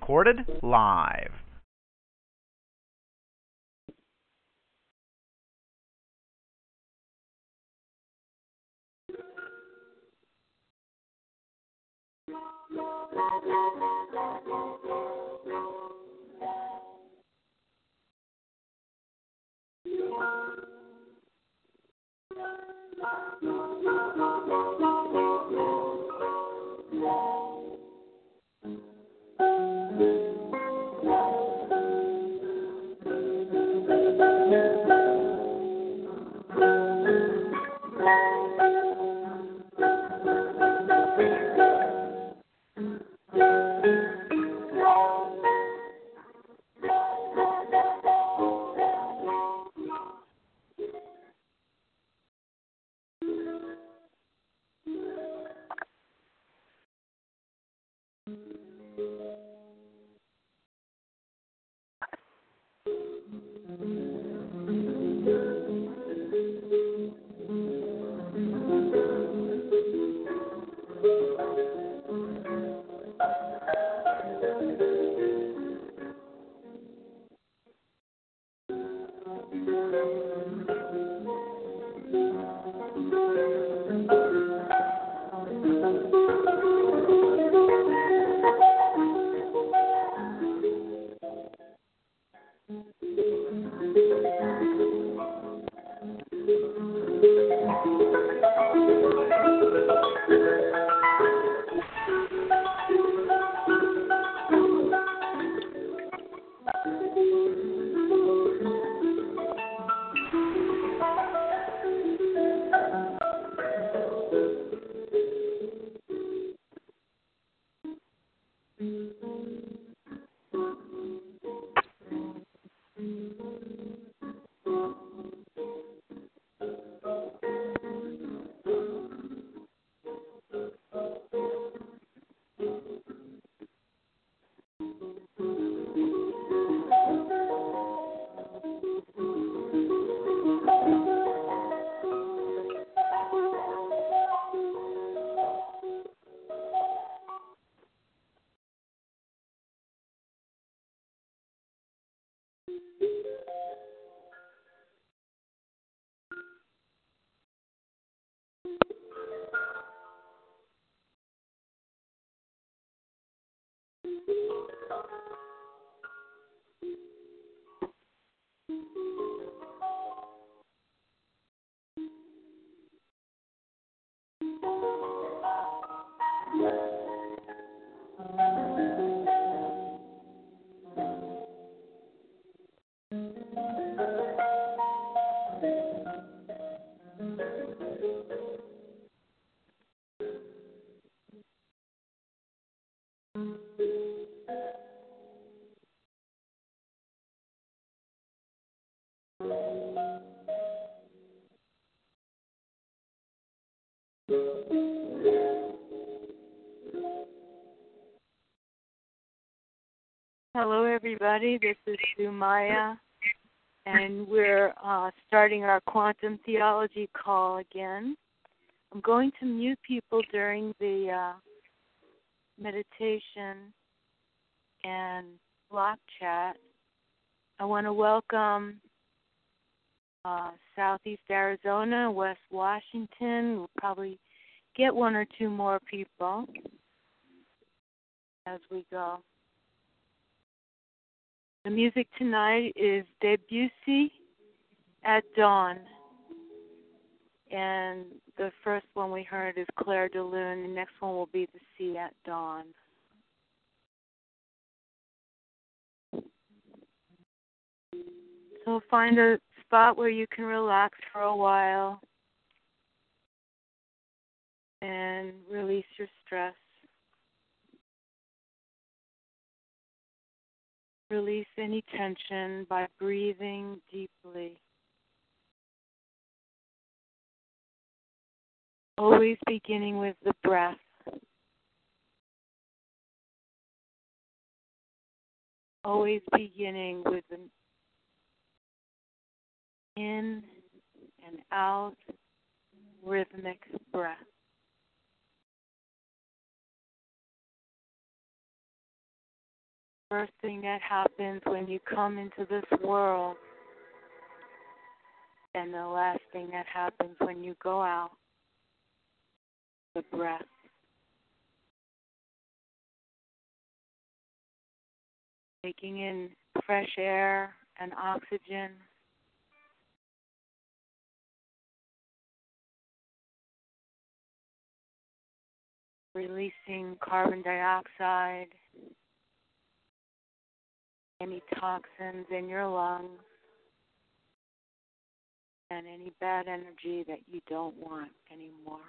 Recorded live. thank Hello, everybody. This is Sumaya, and we're uh, starting our quantum theology call again. I'm going to mute people during the uh, meditation and block chat. I want to welcome uh, Southeast Arizona, West Washington. We'll probably get one or two more people as we go. The music tonight is Debussy at Dawn. And the first one we heard is Clair de Lune. The next one will be The Sea at Dawn. So find a spot where you can relax for a while. And release your stress. Release any tension by breathing deeply. Always beginning with the breath. Always beginning with an in and out rhythmic breath. First thing that happens when you come into this world, and the last thing that happens when you go out, the breath. Taking in fresh air and oxygen. Releasing carbon dioxide, any toxins in your lungs, and any bad energy that you don't want anymore.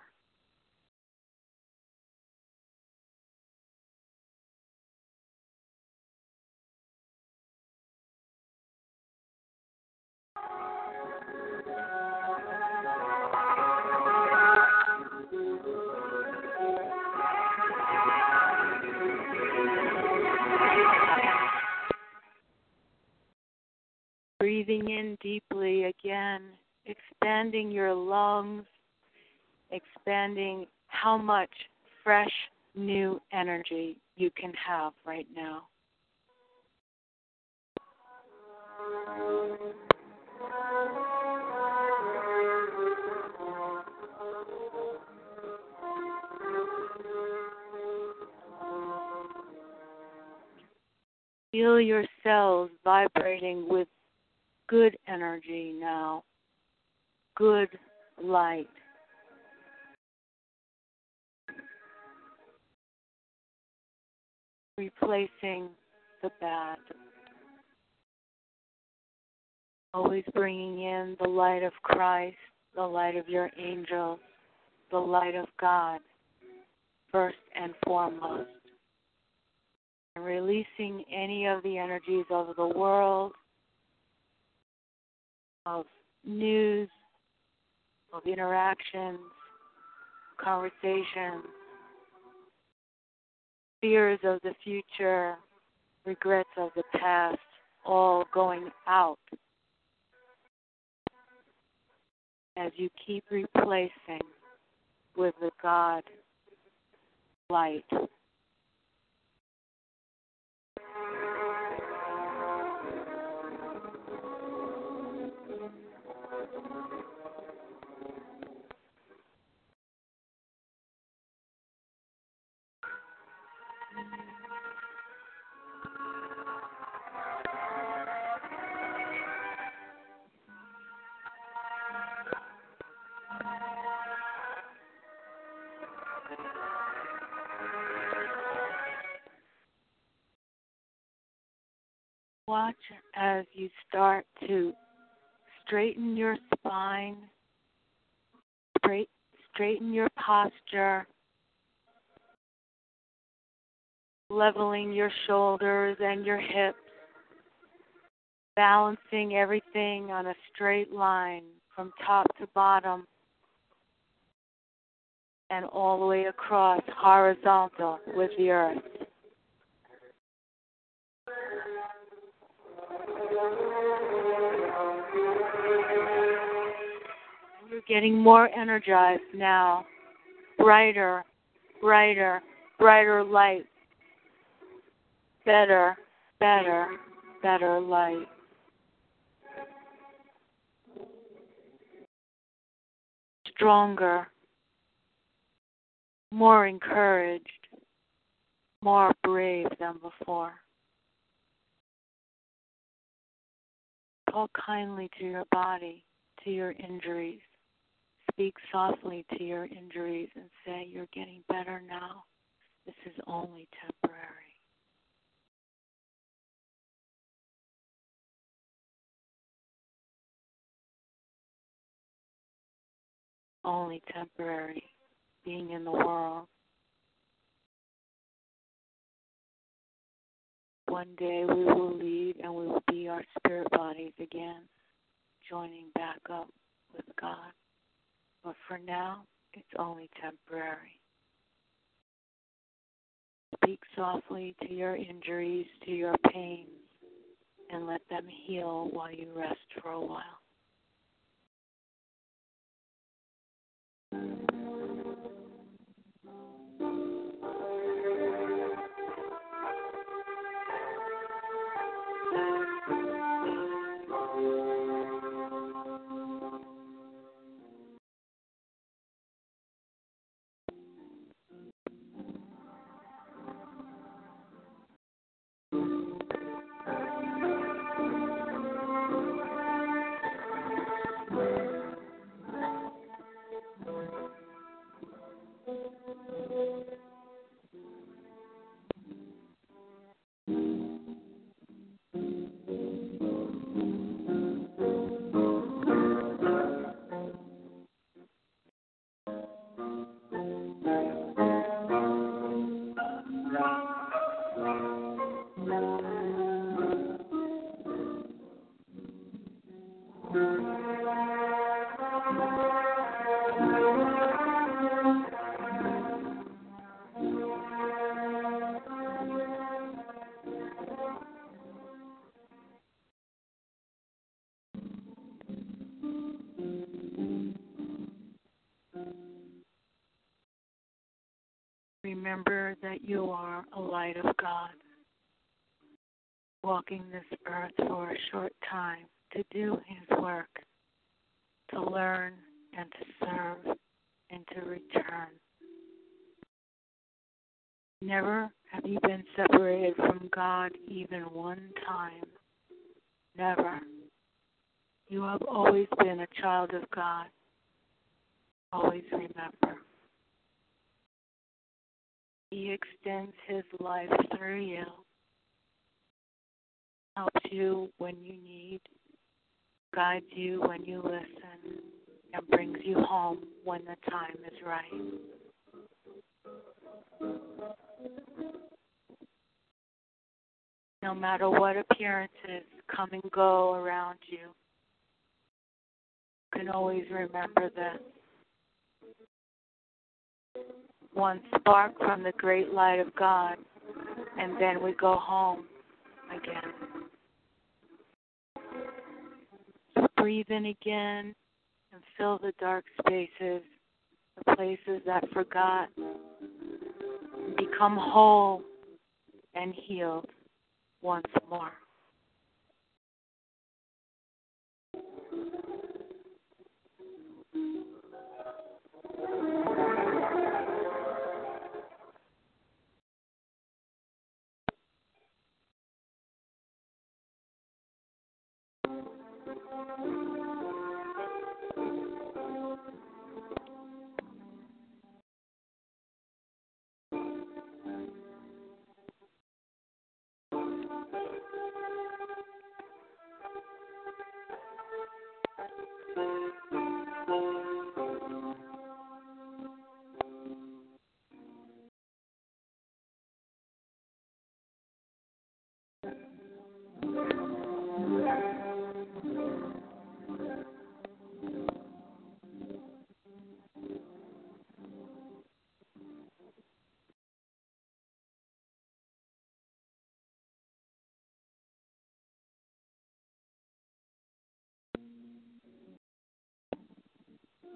Breathing in deeply again, expanding your lungs, expanding how much fresh new energy you can have right now. Feel your cells vibrating with good energy now, good light. Replacing the bad. Always bringing in the light of Christ, the light of your angels, the light of God, first and foremost. And releasing any of the energies of the world, of news, of interactions, conversations, fears of the future, regrets of the past, all going out as you keep replacing with the God light. As you start to straighten your spine, straight, straighten your posture, leveling your shoulders and your hips, balancing everything on a straight line from top to bottom and all the way across horizontal with the earth. You're getting more energized now. Brighter, brighter, brighter light. Better, better, better light. Stronger, more encouraged, more brave than before. Talk kindly to your body, to your injuries. Speak softly to your injuries and say, You're getting better now. This is only temporary. Only temporary being in the world one day we will leave and we will be our spirit bodies again, joining back up with God. But for now, it's only temporary. Speak softly to your injuries, to your pains, and let them heal while you rest for a while. Remember that you are a light of God, walking this earth for a short time to do His work, to learn and to serve and to return. Never have you been separated from God even one time. Never. You have always been a child of God. Always remember. He extends his life through you, helps you when you need, guides you when you listen, and brings you home when the time is right. No matter what appearances come and go around you, you can always remember this. One spark from the great light of God, and then we go home again. breathe in again and fill the dark spaces, the places that forgot, become whole and healed once more.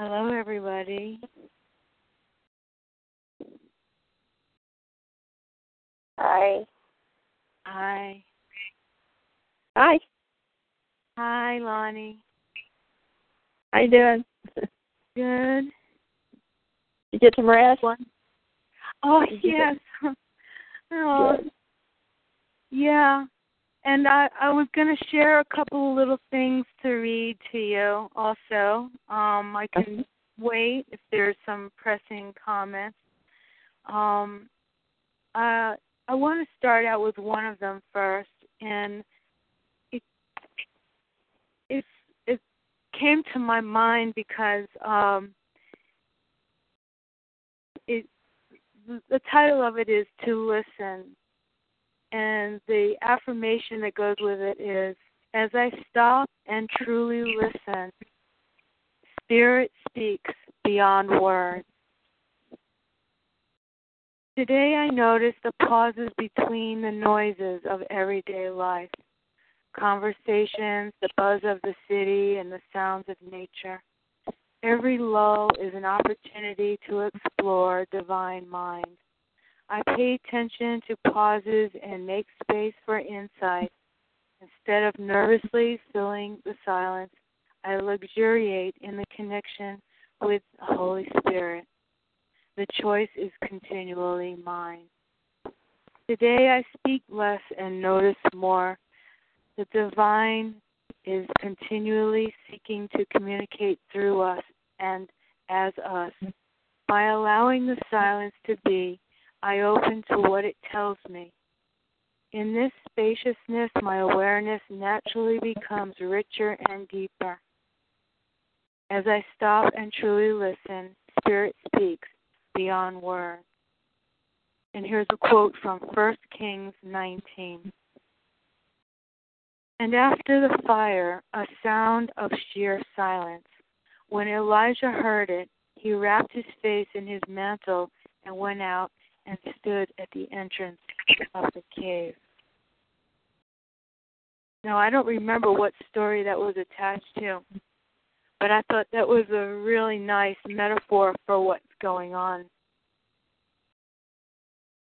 Hello, everybody. Hi. Hi. Hi. Hi, Lonnie. How you doing? Good. You get some rest? Oh, Did you yes. Oh, yeah. And I, I was going to share a couple of little things to read to you also. Um, I can wait if there's some pressing comments. Um, uh, I want to start out with one of them first, and it it it came to my mind because um, it the title of it is to listen, and the affirmation that goes with it is as I stop and truly listen, Spirit speaks beyond words. Today I notice the pauses between the noises of everyday life conversations, the buzz of the city, and the sounds of nature. Every lull is an opportunity to explore divine mind. I pay attention to pauses and make space for insight. Instead of nervously filling the silence, I luxuriate in the connection with the Holy Spirit. The choice is continually mine. Today I speak less and notice more. The divine is continually seeking to communicate through us and as us. By allowing the silence to be, I open to what it tells me. In this spaciousness, my awareness naturally becomes richer and deeper. As I stop and truly listen, Spirit speaks beyond words. And here's a quote from 1 Kings 19. And after the fire, a sound of sheer silence. When Elijah heard it, he wrapped his face in his mantle and went out and stood at the entrance of the cave. Now, I don't remember what story that was attached to, but I thought that was a really nice metaphor for what's going on.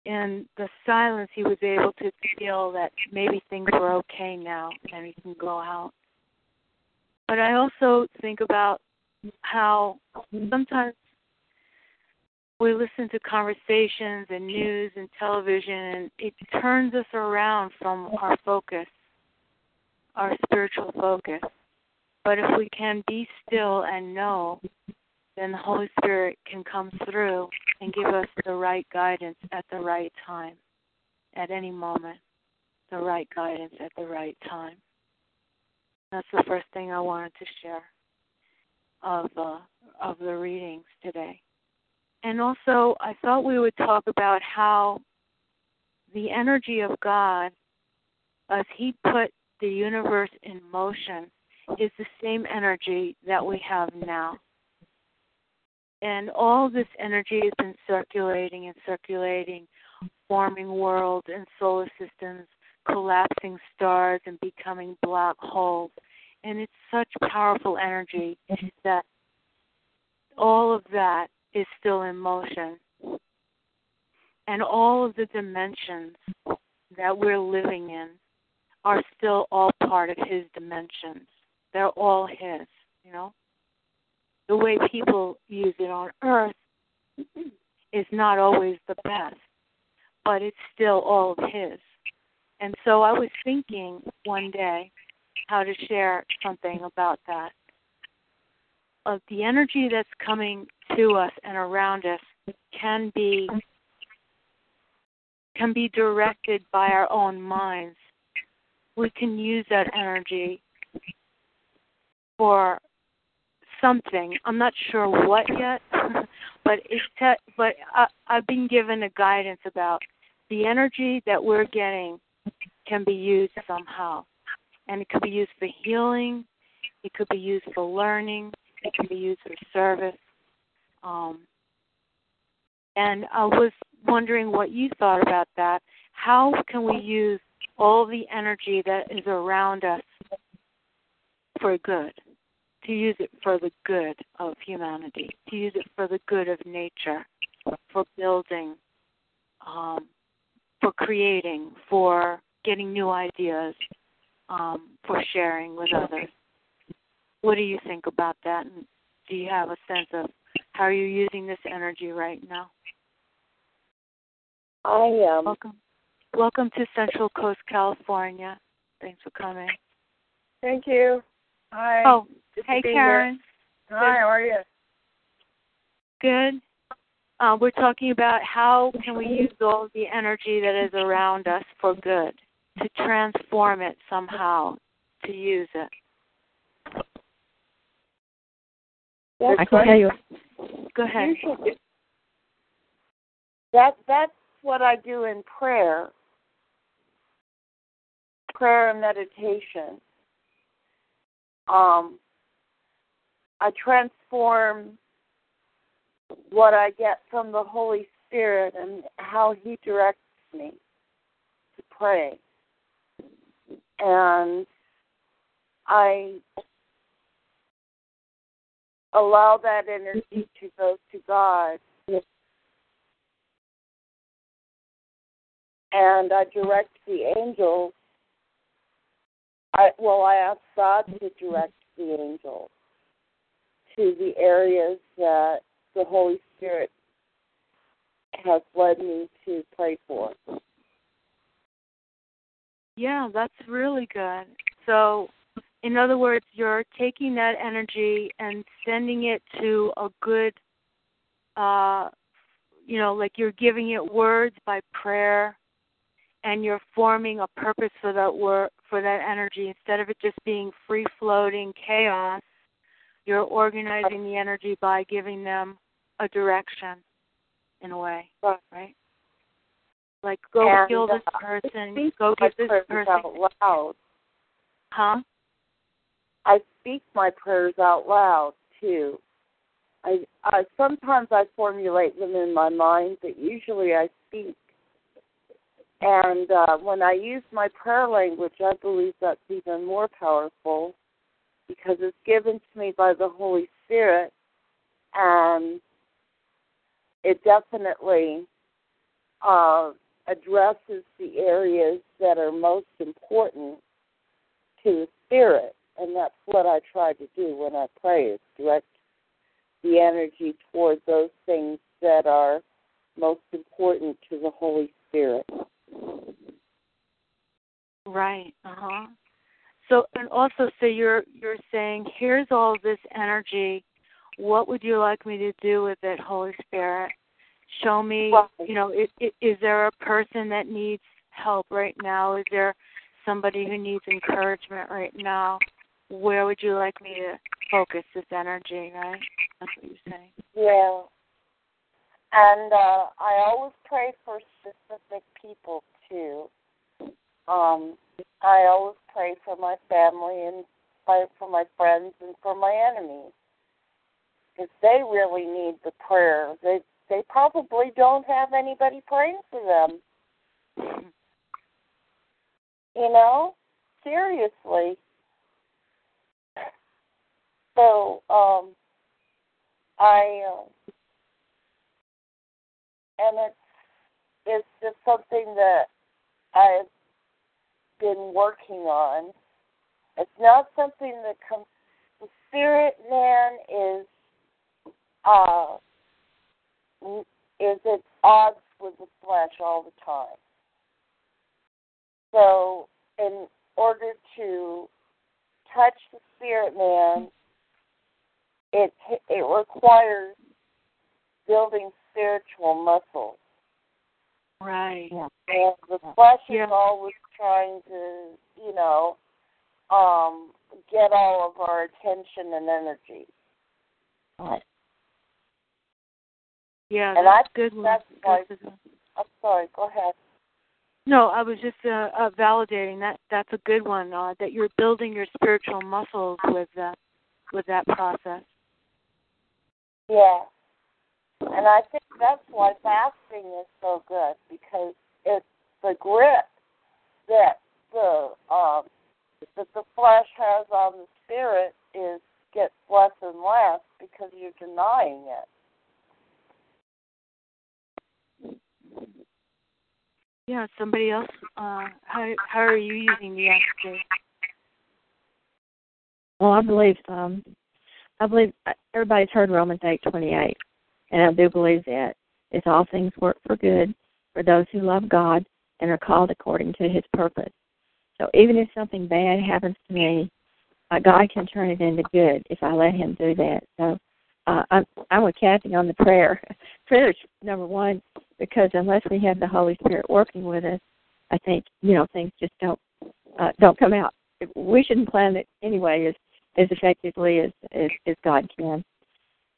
In the silence, he was able to feel that maybe things were okay now and he can go out. But I also think about how sometimes we listen to conversations and news and television and it turns us around from our focus, our spiritual focus. But if we can be still and know, then the Holy Spirit can come through and give us the right guidance at the right time, at any moment, the right guidance at the right time. That's the first thing I wanted to share of uh, of the readings today. And also, I thought we would talk about how the energy of God, as He put the universe in motion, is the same energy that we have now. And all this energy has been circulating and circulating, forming worlds and solar systems, collapsing stars and becoming black holes. And it's such powerful energy that all of that is still in motion. And all of the dimensions that we're living in are still all part of his dimensions. They're all his, you know. The way people use it on earth is not always the best, but it's still all of his. And so I was thinking one day how to share something about that. Of the energy that's coming to us and around us can be can be directed by our own minds. We can use that energy for something. I'm not sure what yet, but it's te- but I, I've been given a guidance about the energy that we're getting can be used somehow, and it could be used for healing. It could be used for learning. It can be used for service. Um, and I was wondering what you thought about that. How can we use all the energy that is around us for good? to use it for the good of humanity, to use it for the good of nature, for building, um, for creating, for getting new ideas, um, for sharing with others. What do you think about that? And do you have a sense of how are you using this energy right now? I um Welcome. Welcome to Central Coast, California. Thanks for coming. thank you. Hi. Oh, Good hey be here. Karen. Hi, how are you? Good. Uh, we're talking about how can we use all the energy that is around us for good, to transform it somehow, to use it. That's I can right. tell you. Go ahead. Usually, that that's what I do in prayer. Prayer and meditation. Um, I transform what I get from the Holy Spirit and how He directs me to pray. And I allow that energy mm-hmm. to go to God. And I direct the angels. I well, I ask God to mm-hmm. direct the angels to the areas that the Holy Spirit has led me to pray for. Yeah, that's really good. So, in other words, you're taking that energy and sending it to a good, uh, you know, like you're giving it words by prayer, and you're forming a purpose for that word for that energy instead of it just being free floating chaos. You're organizing the energy by giving them a direction, in a way, Right. right? Like go And, kill this uh, person, speak go get this person. out loud. Huh? I speak my prayers out loud too. I, I sometimes I formulate them in my mind, but usually I speak. And uh, when I use my prayer language, I believe that's even more powerful because it's given to me by the Holy Spirit, and it definitely uh, addresses the areas that are most important to the spirit, and that's what I try to do when I pray is direct the energy toward those things that are most important to the Holy Spirit. Right. Uh huh. So and also, so you're you're saying, here's all this energy. What would you like me to do with it, Holy Spirit? Show me. Right. You know, is, is there a person that needs help right now? Is there somebody who needs encouragement right now? Where would you like me to focus this energy? Right. That's what you're saying. Yeah. And uh, I always pray for specific people too. Um, I always pray for my family and for my friends and for my enemies because they really need the prayer. They they probably don't have anybody praying for them. You know, seriously. So um, I. Uh, and it's it's just something that I've been working on. It's not something that comes. The spirit man is uh is at odds with the flesh all the time. So, in order to touch the spirit man, it it requires building spiritual muscles. Right. And the flesh Yeah. is always trying to, you know, um, get all of our attention and energy. Yeah. And that's I good. think one. that's Good why- for them. I'm sorry, go ahead. No, I was just uh, uh, validating that. That's a good one. Uh, that you're building your spiritual muscles with that, with that process. Yeah. And I think that's why fasting is so good because it's the grip that the um that the flesh has on the spirit is gets less and less because you're denying it. Yeah. Somebody else. Uh, how how are you using the energy? Well, I believe um, I believe uh, everybody's heard Romans eight twenty eight, and I do believe that it's all things work for good for those who love God and are called according to His purpose. So even if something bad happens to me, uh, God can turn it into good if I let Him do that. So uh, I'm, I'm with Kathy on the prayer. prayer is number one because unless we have the Holy Spirit working with us, I think you know things just don't uh, don't come out. We shouldn't plan it anyway as as effectively as as, as God can.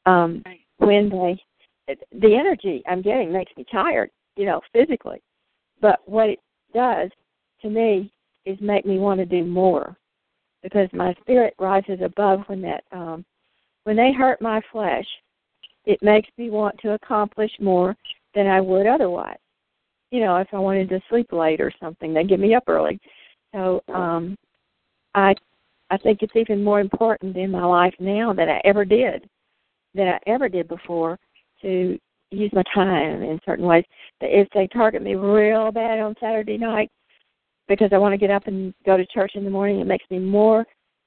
Um, when they the energy I'm getting makes me tired, you know, physically. But what it does to me is make me want to do more because my spirit rises above when that um when they hurt my flesh it makes me want to accomplish more than I would otherwise. You know, if I wanted to sleep late or something, they get me up early. So um I I think it's even more important in my life now than I ever did than I ever did before to use my time in certain ways. But if they target me real bad on Saturday night because I want to get up and go to church in the morning, it makes me more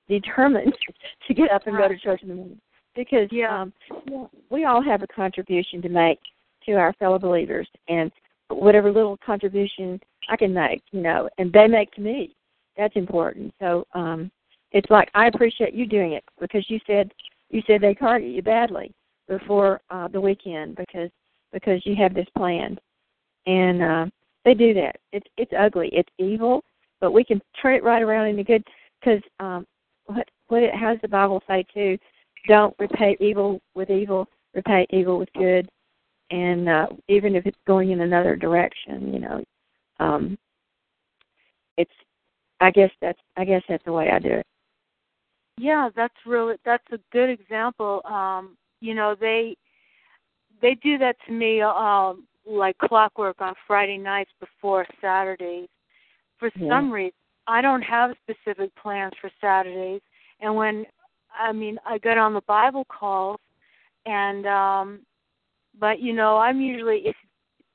determined to get up and go to church in the morning. Because yeah. um, we all have a contribution to make to our fellow believers, and whatever little contribution I can make, you know, and they make to me, that's important. So um, it's like I appreciate you doing it because you said you said they target you badly before uh, the weekend because because you have this plan, and uh, they do that. It's it's ugly. It's evil, but we can turn it right around into good. Because um, what what it has the Bible say too? Don't repay evil with evil. Repay evil with good. And uh, even if it's going in another direction, you know, um, it's. I guess that's. I guess that's the way I do it. Yeah, that's really that's a good example. Um, you know, they they do that to me um like clockwork on Friday nights before Saturdays. For Yeah. some reason, I don't have specific plans for Saturdays, and when I mean I get on the Bible calls, and um, but you know I'm usually if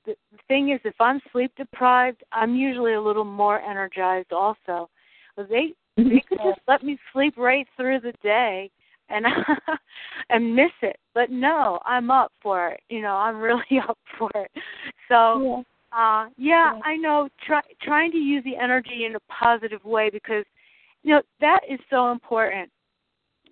the the thing is if I'm sleep deprived, I'm usually a little more energized also. They they could just let me sleep right through the day and and miss it. But no, I'm up for it. You know, I'm really up for it. So uh yeah, I know try trying to use the energy in a positive way because you know, that is so important.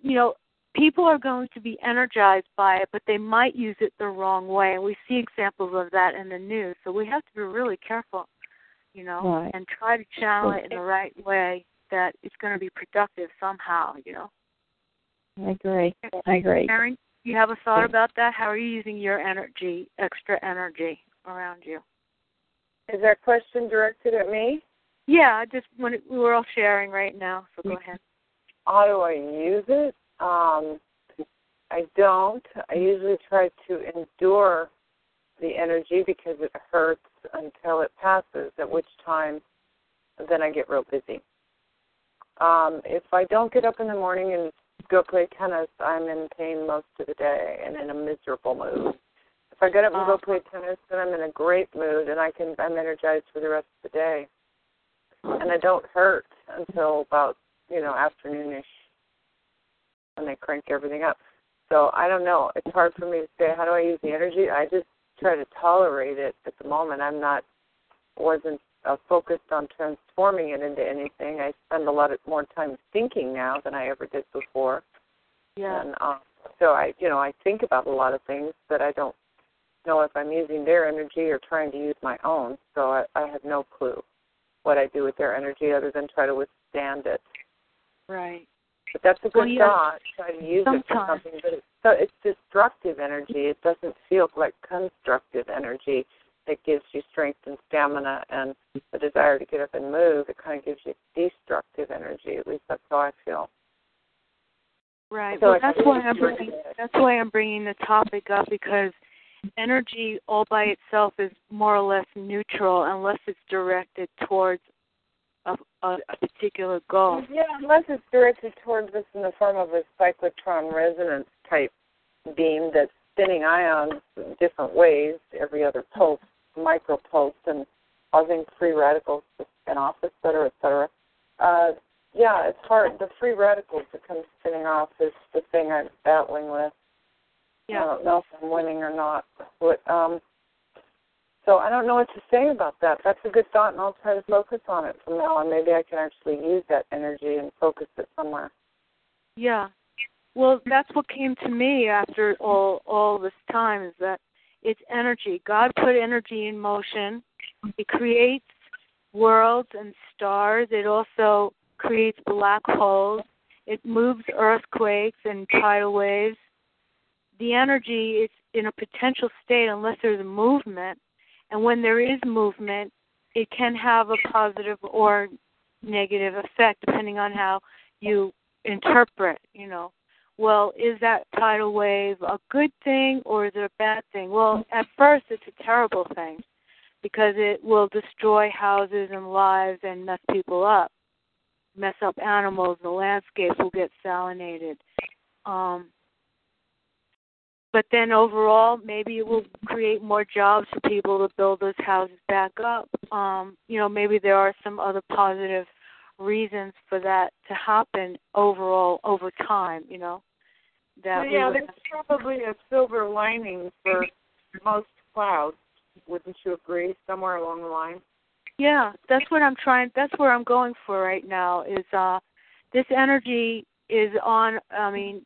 You know, people are going to be energized by it, but they might use it the wrong way. And we see examples of that in the news. So we have to be really careful, you know, Right. and try to channel it in the right way that it's going to be productive somehow, you know. I agree. I agree. Karen, you have a thought about that? How are you using your energy, extra energy around you? Is that question directed at me? Yeah, I just when it, we were all sharing right now, so go ahead. How do I use it? Um, I don't. I usually try to endure the energy because it hurts until it passes, at which time then I get real busy. Um, if I don't get up in the morning and go play tennis, I'm in pain most of the day and in a miserable mood. If I get up and go play tennis, then I'm in a great mood and I can I'm energized for the rest of the day. And I don't hurt until about you know afternoonish when they crank everything up. So I don't know. It's hard for me to say how do I use the energy. I just try to tolerate it at the moment. I'm not wasn't uh, focused on transforming it into anything. I spend a lot of more time thinking now than I ever did before. Yeah. And uh, so I, you know, I think about a lot of things, but I don't know if I'm using their energy or trying to use my own. So I, I have no clue what I do with their energy other than try to withstand it. Right. But that's a good Well, yeah, thought. Try to use it for something, but it's so it's destructive energy. It doesn't feel like constructive energy that gives you strength and stamina and the desire to get up and move. It kind of gives you destructive energy. At least that's how I feel. Right. So well, that's why I'm bringing that's why I'm bringing the topic up because energy all by itself is more or less neutral unless it's directed towards a, a, a particular goal. Yeah, unless it's directed towards us in the form of a cyclotron resonance type beam that's spinning ions in different ways, every other pulse, micropulse, and causing free radicals to spin off, et cetera, et cetera. Uh, yeah, it's hard. The free radicals that come spinning off is the thing I'm battling with. Yeah. I don't know if I'm winning or not. But um, So I don't know what to say about that. That's a good thought, and I'll try to focus on it from now on. Maybe I can actually use that energy and focus it somewhere. Yeah. Well, that's what came to me after all all this time is that it's energy. God put energy in motion. It creates worlds and stars. It also creates black holes. It moves earthquakes and tidal waves. The energy is in a potential state unless there's movement. And when there is movement, it can have a positive or negative effect depending on how you interpret, you know. Well, is that tidal wave a good thing or is it a bad thing? Well, at first it's a terrible thing because it will destroy houses and lives and mess people up, mess up animals. The landscape will get salinated. Um, but then overall, maybe it will create more jobs for people to build those houses back up. Um, you know, maybe there are some other positive reasons for that to happen overall over time. You know, that yeah, there's probably a silver lining for most clouds. Wouldn't you agree? Somewhere along the line. Yeah, that's what I'm trying. That's where I'm going for right now. Is uh, this energy is on. I mean,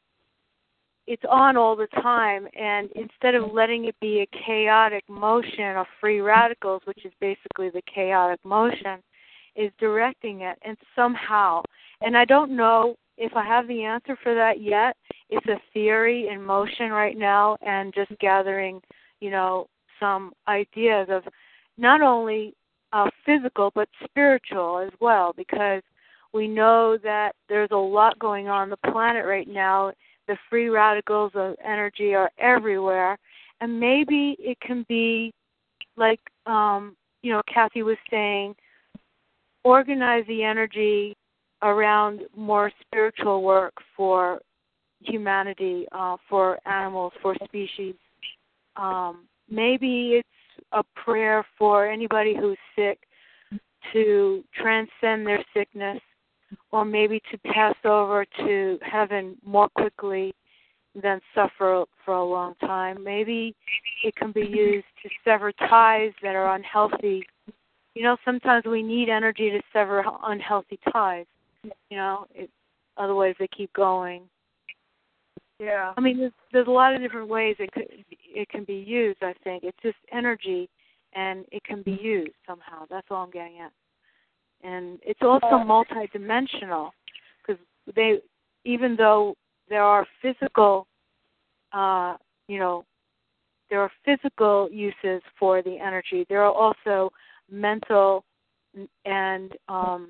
it's on all the time and instead of letting it be a chaotic motion of free radicals which is basically the chaotic motion is directing it and somehow and i don't know if i have the answer for that yet it's a theory in motion right now and just gathering you know some ideas of not only uh, physical but spiritual as well because we know that there's a lot going on the planet right now. The free radicals of energy are everywhere. And maybe it can be like um you know kathy was saying organize the energy around more spiritual work for humanity uh for animals for species um maybe it's a prayer for anybody who's sick to transcend their sickness or maybe to pass over to heaven more quickly than suffer for a long time. Maybe it can be used to sever ties that are unhealthy. You know, sometimes we need energy to sever unhealthy ties. You know, it, otherwise they keep going. Yeah. I mean, there's, there's a lot of different ways it could it can be used. I think it's just energy, and it can be used somehow. That's all I'm getting at and it's also multidimensional because they even though there are physical uh you know there are physical uses for the energy there are also mental and um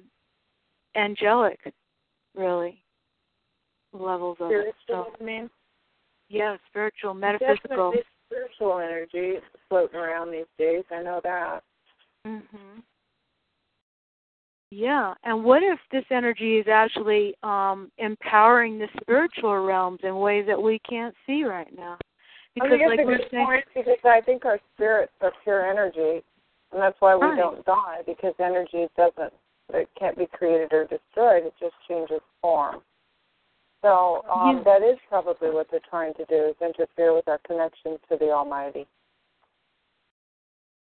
angelic really levels of spiritual, it so I mean yeah spiritual metaphysical Definitely spiritual energy floating around these days i know that mhm yeah, and what if this energy is actually um, empowering the spiritual realms in ways that we can't see right now? Because, I think like we're saying, because I think our spirits are pure energy, and that's why we Right. don't die because energy doesn't, it can't be created or destroyed. It just changes form. So um, Yeah. that is probably what they're trying to do is interfere with our connection to the Almighty.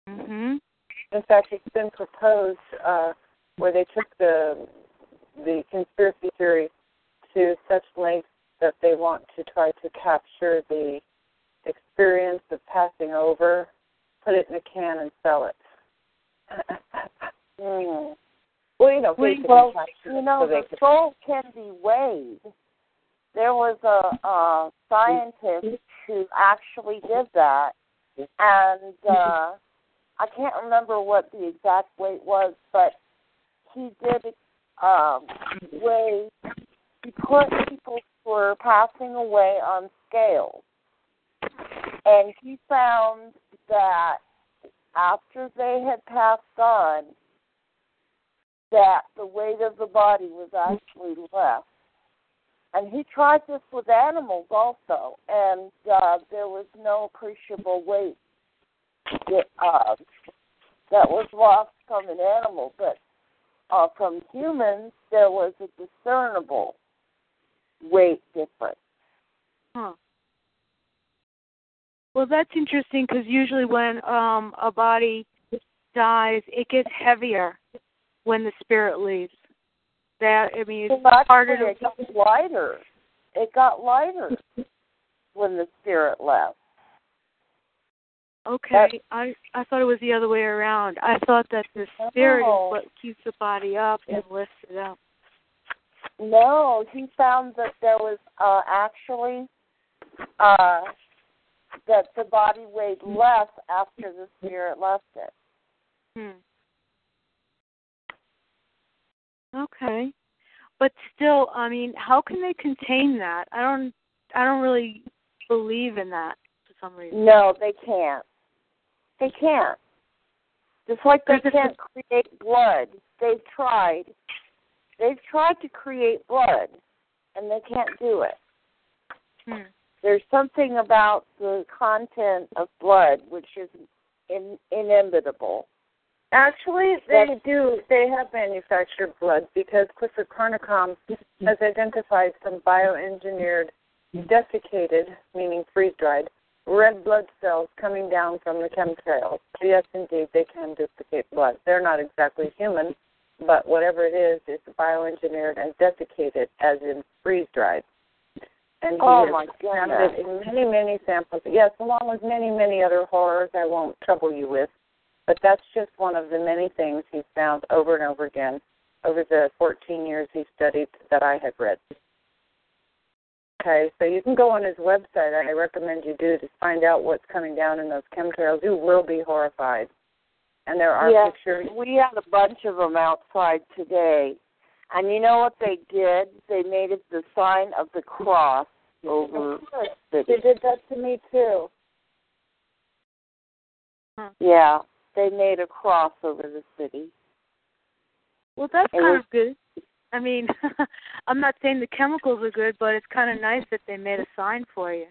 mhm, In fact, it's been proposed uh, where they took the the conspiracy theory to such lengths that they want to try to capture the experience of passing over, put it in a can and sell it. Mm. Well, you know, basically well, you know, so the soul can be weighed. There was a, a scientist who actually did that, and uh, I can't remember what the exact weight was, but he did um, weigh. He put people who were passing away on scales, and he found that after they had passed on, that the weight of the body was actually less. And he tried this with animals also, and uh, there was no appreciable weight that, uh, that was lost from an animal, but uh, from humans there was a discernible weight difference. huh. Well, that's interesting because usually when um a body dies, it gets heavier when the spirit leaves. That I mean, it's well, harder to. It got lighter. It got lighter when the spirit left. Okay, I I thought it was the other way around. I thought that the spirit No. is what keeps the body up and lifts it up. No, he found that there was uh, actually uh, that the body weighed less after the spirit left it. Hmm. Okay. But still, I mean, how can they contain that? I don't I don't really believe in that for some reason. No, they can't. They can't. Just like they can't create blood. They've tried. They've tried to create blood, and they can't do it. Hmm. There's something about the content of blood which is in, inimitable. Actually, they do. They have manufactured blood because Clifford Carnicom has identified some bioengineered, desiccated, meaning freeze dried, red blood cells coming down from the chemtrails. Yes, indeed, they can duplicate blood. They're not exactly human, but whatever it is, it's bioengineered and desiccated, as in freeze dried. And he Oh, has my it in many, many samples. Yes, along with many, many other horrors I won't trouble you with. But that's just one of the many things he's found over and over again over the 14 years he studied that I have read. Okay, so you can go on his website. I recommend you do to find out what's coming down in those chemtrails. You will be horrified. And there are yes, pictures. we had a bunch of them outside today. And you know what they did? They made it the sign of the cross over the They did that to me too. Yeah, they made a cross over the city. Well, that's It kind was- of good. I mean, I'm not saying the chemicals are good, but it's kind of nice that they made a sign for you.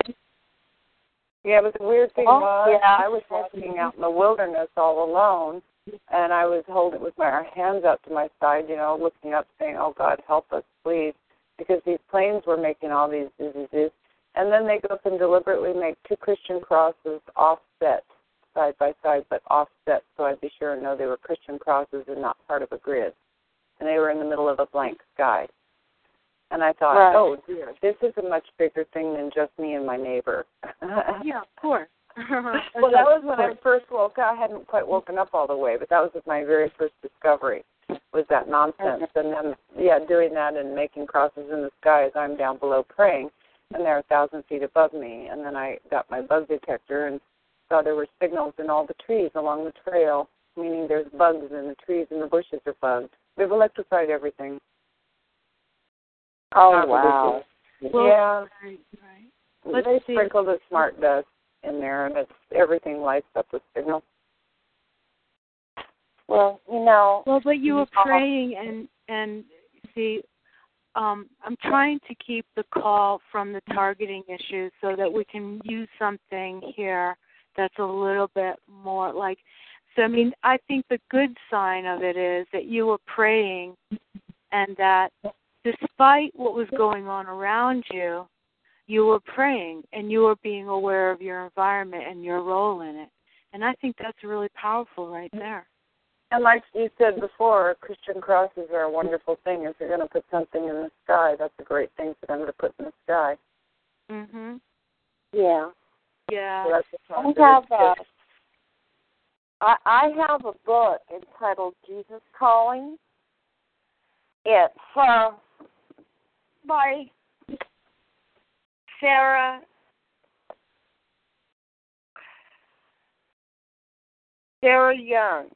Yeah, but the weird thing Oh, was, yeah. I was walking out in the wilderness all alone, and I was holding with my hands out to my side, you know, looking up, saying, "Oh God, help us, please," because these planes were making all these diseases, and then they go up and deliberately make two Christian crosses offset, side by side, but offset, so I'd be sure and know they were Christian crosses and not part of a grid, and they were in the middle of a blank sky. And I thought, Right. oh dear, this is a much bigger thing than just me and my neighbor. Yeah, of course. Well, that was when I first woke up. I hadn't quite woken up all the way, but that was my very first discovery was that nonsense. And then, yeah, doing that and making crosses in the sky as I'm down below praying, and they're a thousand feet above me. And then I got my bug detector and saw there were signals in all the trees along the trail, meaning there's bugs in the trees and the bushes are bugged. They've electrified everything. Oh Not wow. Well, yeah, Right, right. Let's they see. sprinkled a smart dust in there, and it's everything lights up with signal. Well, you know, Well, but you were praying and and see, um, I'm trying to keep the call from the targeting issues so that we can use something here that's a little bit more like. So I mean, I think the good sign of it is that you were praying, and that despite what was going on around you, you were praying and you were being aware of your environment and your role in it. And I think that's really powerful right there. And like you said before, Christian crosses are a wonderful thing. If you're going to put something in the sky, that's a great thing for them to put in the sky. Mhm. yeah. Yeah. So that's a I have a, tip. I, I have a book entitled Jesus Calling. It's uh, by Sarah Sarah Young.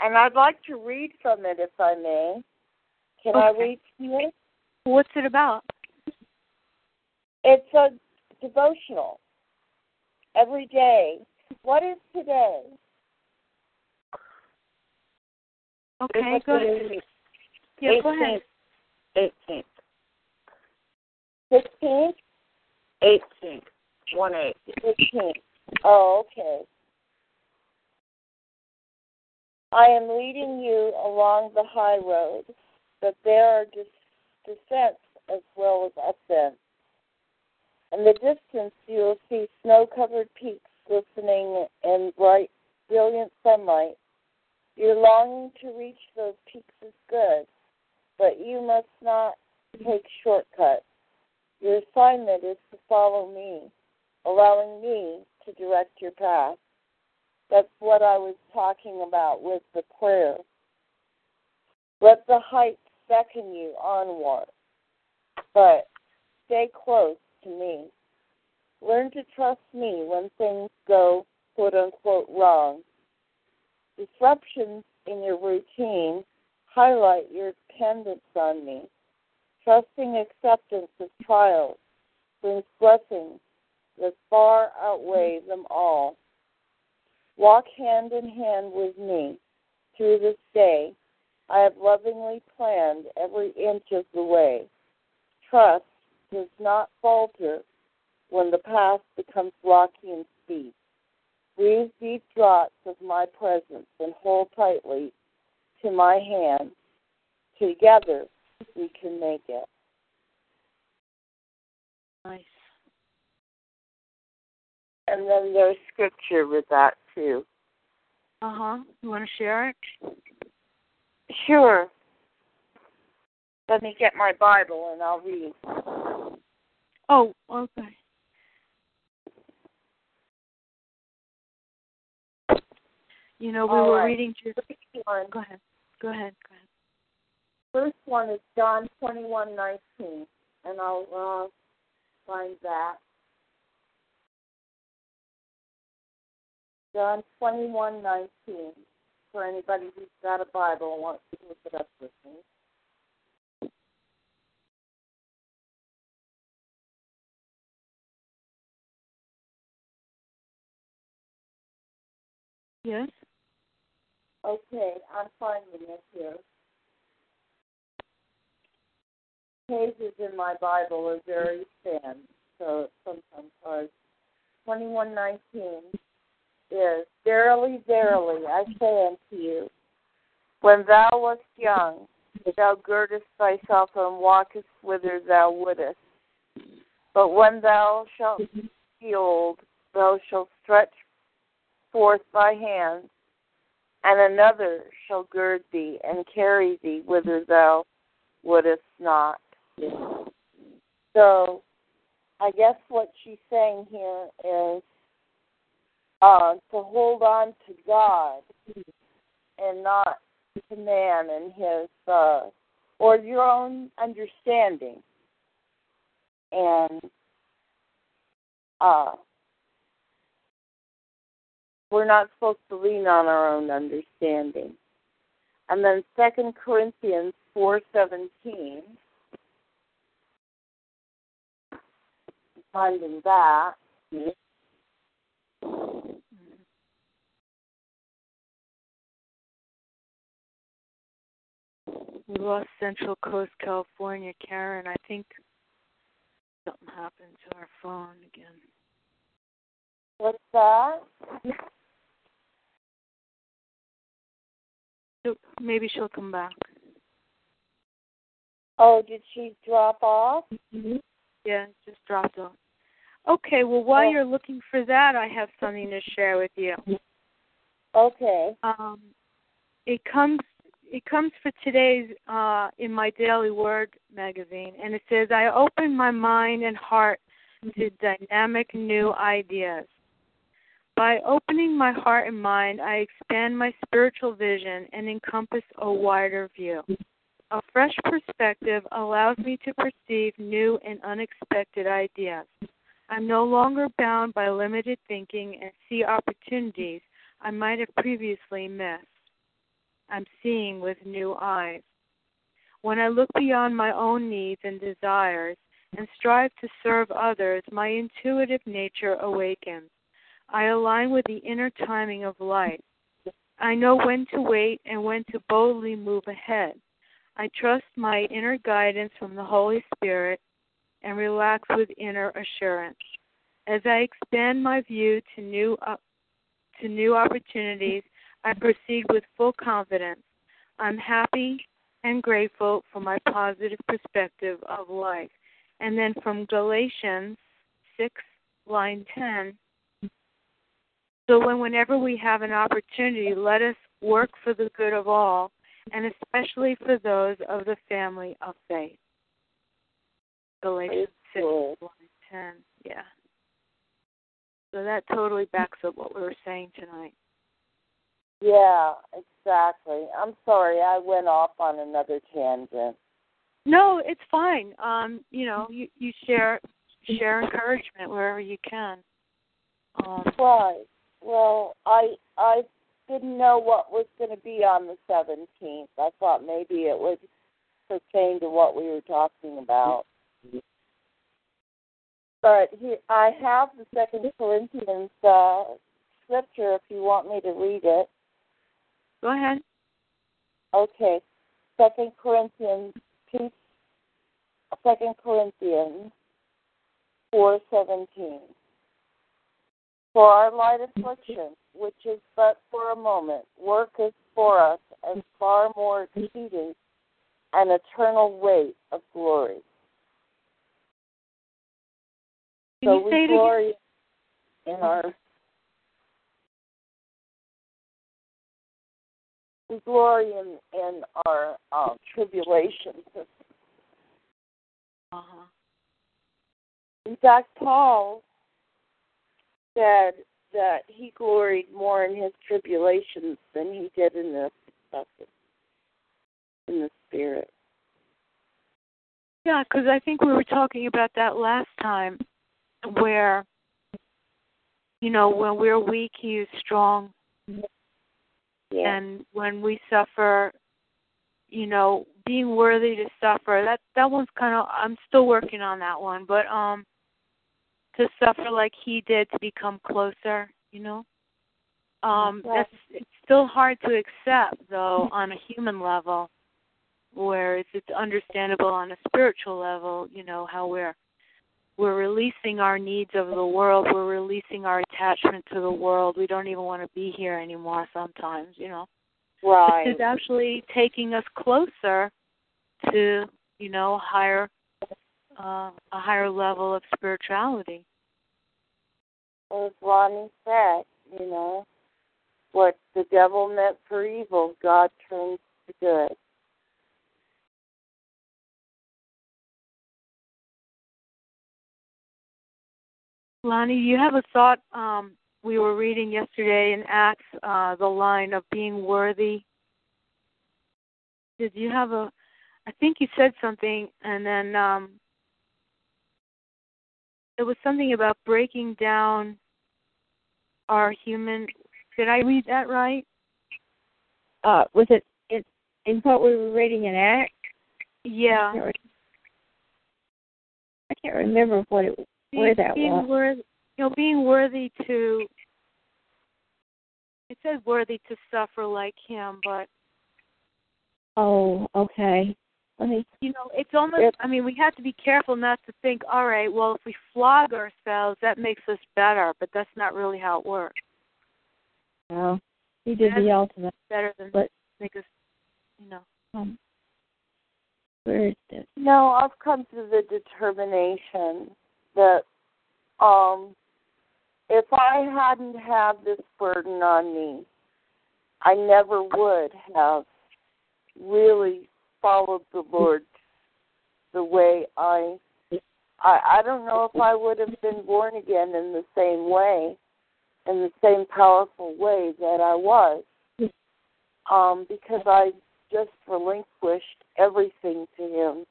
And I'd like to read from it if I may. Can I Okay. read from it? What's it about? It's a devotional every day. What is today? Okay, go ahead. Yeah, go ahead. 18th. 15th? 18th. 1 8. 15th. Oh, okay. I am leading you along the high road, but there are des- descents as well as ascents. In the distance, you will see snow covered peaks glistening in bright, brilliant sunlight. Your longing to reach those peaks is good, but you must not take shortcuts. Your assignment is to follow me, allowing me to direct your path. That's what I was talking about with the prayer. Let the heights beckon you onward, but stay close to me. Learn to trust me when things go quote unquote wrong. Disruptions in your routine highlight your dependence on me. Trusting acceptance of trials brings blessings that far outweigh them all. Walk hand in hand with me through this day. I have lovingly planned every inch of the way. Trust does not falter when the path becomes rocky and steep. Breathe deep draughts of my presence and hold tightly to my hand. Together we can make it. Nice. And then there's scripture with that too. Uh huh. You want to share it? Sure. Let me get my Bible and I'll read. Oh, okay. You know, we All were right. reading just. First one, Go ahead. Go ahead. Go ahead. first one is John twenty one nineteen, and I'll uh, find that. John twenty one nineteen. For anybody who's got a Bible and wants to look it up with me. Yes. Okay, I'm finding it here. Pages in my Bible are very thin, so it's sometimes hard. Twenty-one nineteen is verily, verily, I say unto you, when thou wast young, thou girdest thyself and walkest whither thou wouldest. But when thou shalt be old, thou shalt stretch forth thy hand, and another shall gird thee and carry thee whither thou wouldest not. So, I guess what she's saying here is uh, to hold on to God and not to man and his, uh, or your own understanding. And uh, we're not supposed to lean on our own understanding. And then Second Corinthians four seventeen. Finding that. We lost Central Coast, California, Karen. I think something happened to our phone again. What's that? Maybe she'll come back. Oh, did she drop off? Yeah, just dropped off. Okay, well while Oh. you're looking for that, I have something to share with you. Okay. Um, it comes it comes for today's uh, in my Daily Word magazine, and it says, "I open my mind and heart to dynamic new ideas. By opening my heart and mind, I expand my spiritual vision and encompass a wider view. A fresh perspective allows me to perceive new and unexpected ideas. I'm no longer bound by limited thinking and see opportunities I might have previously missed. I'm seeing with new eyes. When I look beyond my own needs and desires and strive to serve others, my intuitive nature awakens. I align with the inner timing of life. I know when to wait and when to boldly move ahead. I trust my inner guidance from the Holy Spirit and relax with inner assurance. As I expand my view to new uh, to new opportunities, I proceed with full confidence. I'm happy and grateful for my positive perspective of life. And then from Galatians 6, line 10. So when whenever we have an opportunity, let us work for the good of all, and especially for those of the family of faith. Galatians 6, line 10. Yeah. So that totally backs up what we were saying tonight. Yeah, exactly. I'm sorry, I went off on another tangent. No, it's fine. Um, you know, you you share share encouragement wherever you can. Um, right. Well, I I didn't know what was going to be on the 17th. I thought maybe it would pertain to what we were talking about. But he, I have the Second Corinthians uh, scripture if you want me to read it. Go ahead. Okay. Second Corinthians two Second Corinthians four seventeen. For our light affliction, which is but for a moment, worketh for us as far more exceeding an eternal weight of glory. Can so we glory in our we glory in in our um, tribulations. Uh-huh. In fact, Paul said that he gloried more in his tribulations than he did in the in the spirit. Yeah, because I think we were talking about that last time, where you know when we're weak, he is strong, Yeah. and when we suffer, you know, being worthy to suffer. That that one's kind of I'm still working on that one, but um, to suffer like he did to become closer, you know. Um, Right. that's it's still hard to accept though on a human level, whereas it's understandable on a spiritual level. You know how we're we're releasing our needs of the world. We're releasing our attachment to the world. We don't even want to be here anymore. Sometimes, you know right. is actually taking us closer to you know higher uh, a higher level of spirituality. As Ronnie said, you know, what the devil meant for evil, God turns to good. Lonnie, you have a thought? Um, we were reading yesterday in Acts uh, the line of being worthy. Did you have a? I think you said something, and then um, it was something about breaking down our human. Did I read that right? Uh, was it in, in what we were reading in Acts? Yeah. I can't re- I can't remember what it where that being was. worthy, you know, being worthy to. It says worthy to suffer like him, but Oh, okay. Let me. you know, it's almost. Yep. I mean, we have to be careful not to think. All right, well, if we flog ourselves, that makes us better, but that's not really how it works. No, he did That's- the ultimate. Better than But- make us, you know. Um, where is this? No, I've come to the determination that um if I hadn't had this burden on me, I never would have really followed the Lord the way I I I don't know if I would have been born again in the same way, in the same powerful way that I was. Um, because I just relinquished everything to him.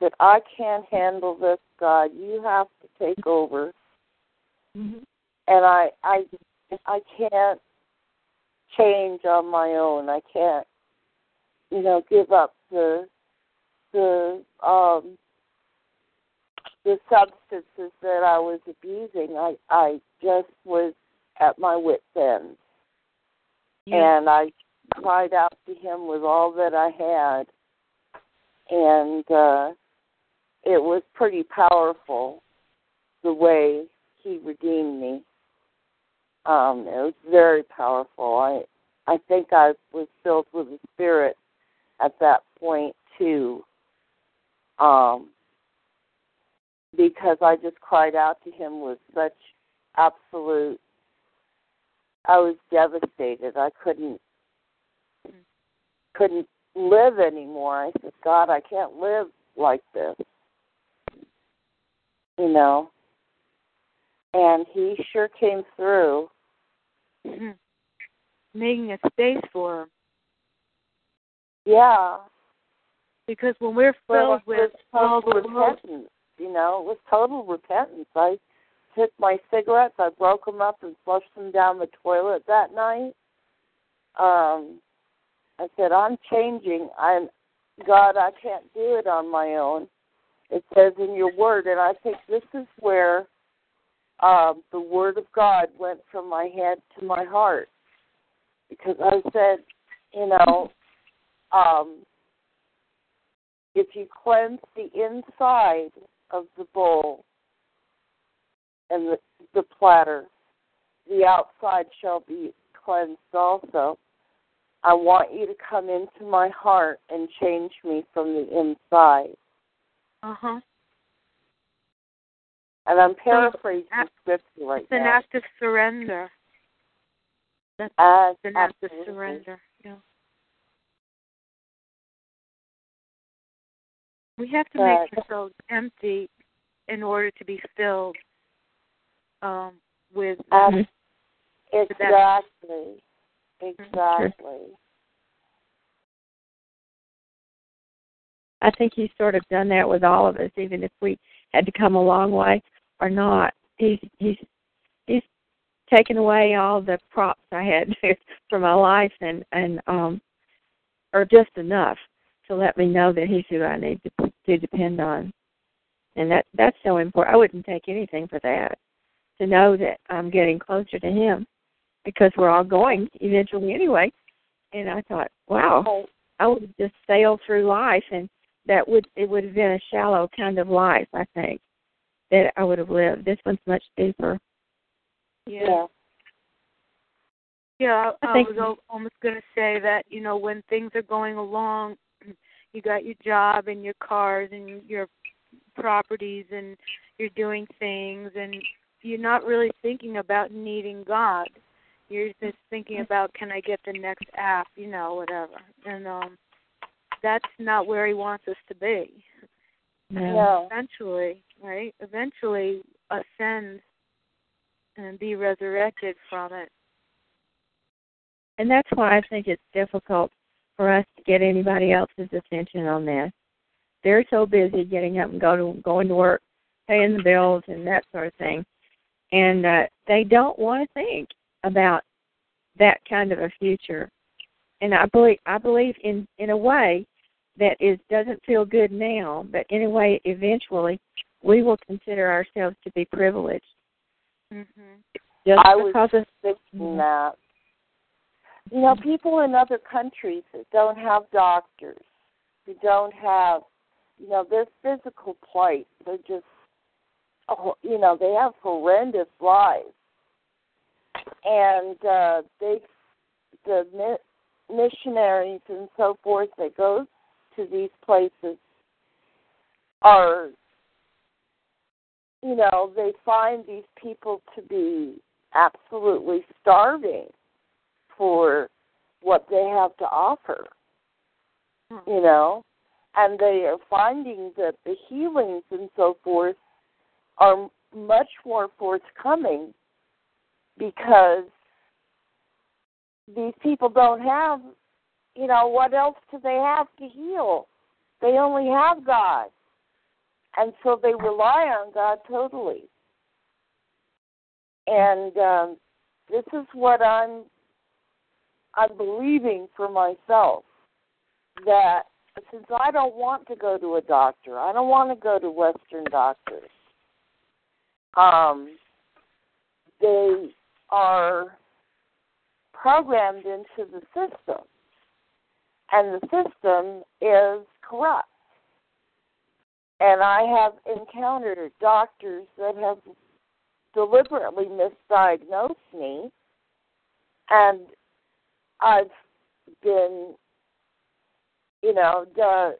That I can't handle this, God. You have to take over. Mm-hmm. And I I I can't change on my own. I can't you know, give up the the um the substances that I was abusing. I I just was at my wit's end. And I cried out to him with all that I had. And uh it was pretty powerful the way he redeemed me. Um, it was very powerful. I I think I was filled with the spirit at that point too. Um because I just cried out to him with such absolute I was devastated. I couldn't couldn't live anymore. I said, God, I can't live like this. You know. And he sure came through. Making a space for him. Yeah. Because when we're filled well, with total all the world, repentance, you know, it was total repentance. I took my cigarettes, I broke them up and flushed them down the toilet that night. Um, I said, I'm changing. I'm God. I can't do it on my own. It says in your word, and I think this is where um, the word of God went from my head to my heart, because I said, you know, um, if you cleanse the inside of the bowl and the, the platter, the outside shall be cleansed also. I want you to come into my heart and change me from the inside. uh huh. And I'm paraphrasing scripture right It's an act of surrender. That's Uh, an act of surrender. Yeah. We have to Right. make ourselves empty in order to be filled um, with Um. Exactly. Exactly. I think he's sort of done that with all of us, even if we had to come a long way or not. He's he's he's taken away all the props I had for my life and and um or just enough to let me know that he's who I need to to depend on. And that that's so important. I wouldn't take anything for that. To know that I'm getting closer to him because we're all going eventually anyway. And I thought, wow, I would have just sailed through life, and that would it would have been a shallow kind of life. I think that I would have lived. This one's much deeper. yeah. Yeah, I, I I was al- almost going to say that you know when things are going along, you got your job and your cars and your properties and you're doing things and you're not really thinking about needing God. You're just thinking about can I get the next app, you know, whatever. And um that's not where he wants us to be. No. Eventually, right? Eventually ascend and be resurrected from it. And that's why I think it's difficult for us to get anybody else's attention on this. They're so busy getting up and go to going to work, paying the bills and that sort of thing. And uh they don't want to think about that kind of a future. And I believe I believe in in a way that is doesn't feel good now, but in a way eventually we will consider ourselves to be privileged. Mhm. Just I was because of thinking Mhm. that. You know, people in other countries that don't have doctors, who don't have, you know, their physical plight, they're just, oh, you know, they have horrendous lives. And uh, they, the mi- missionaries and so forth that go to these places are, you know, they find these people to be absolutely starving for what they have to offer, you know, and they are finding that the healings and so forth are much more forthcoming because these people don't have, you know, what else do they have to heal? They only have God. And so they rely on God totally. And um, this is what I'm I'm believing for myself that since I don't want to go to a doctor, I don't want to go to Western doctors. Um, they are programmed into the system, and the system is corrupt. And I have encountered doctors that have deliberately misdiagnosed me, and I've been, you know, the,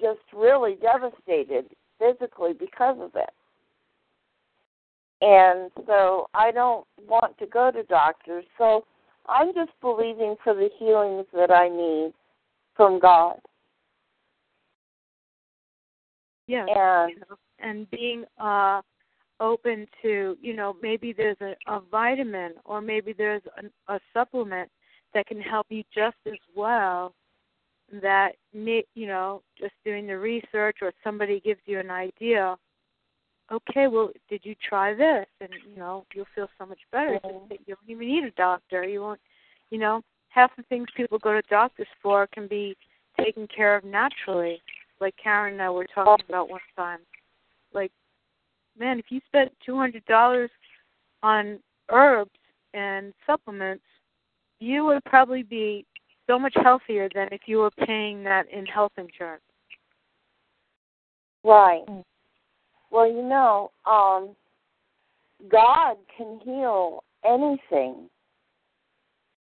just really devastated physically because of it. And so I don't want to go to doctors. So I'm just believing for the healings that I need from God. Yeah. And and being uh open to, you know, maybe there's a, a vitamin or maybe there's a, a supplement that can help you just as well that you know just doing the research or somebody gives you an idea okay well did you try this? And you know you'll feel so much better. Mm-hmm. you don't even need a doctor. You won't you know half the things people go to doctors for can be taken care of naturally. Like karen and i were talking about one time. Like man if you spent two hundred dollars on herbs and supplements you would probably be so much healthier than if you were paying that in health insurance. Right. Well, you know, um, God can heal anything.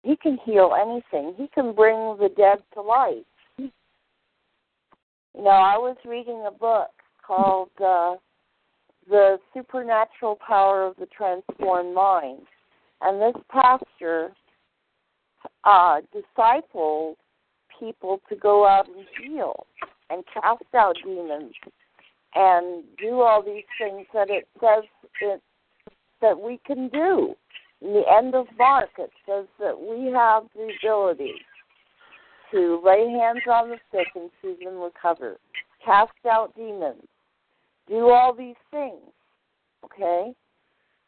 He can heal anything. He can bring the dead to life. You know, I was reading a book called uh, The Supernatural Power of the Transformed Mind. And this pastor uh, disciple people to go out and heal and cast out demons and do all these things that it says it, that we can do. In the end of Mark, it says that we have the ability to lay hands on the sick and see them recover, cast out demons, do all these things. Okay?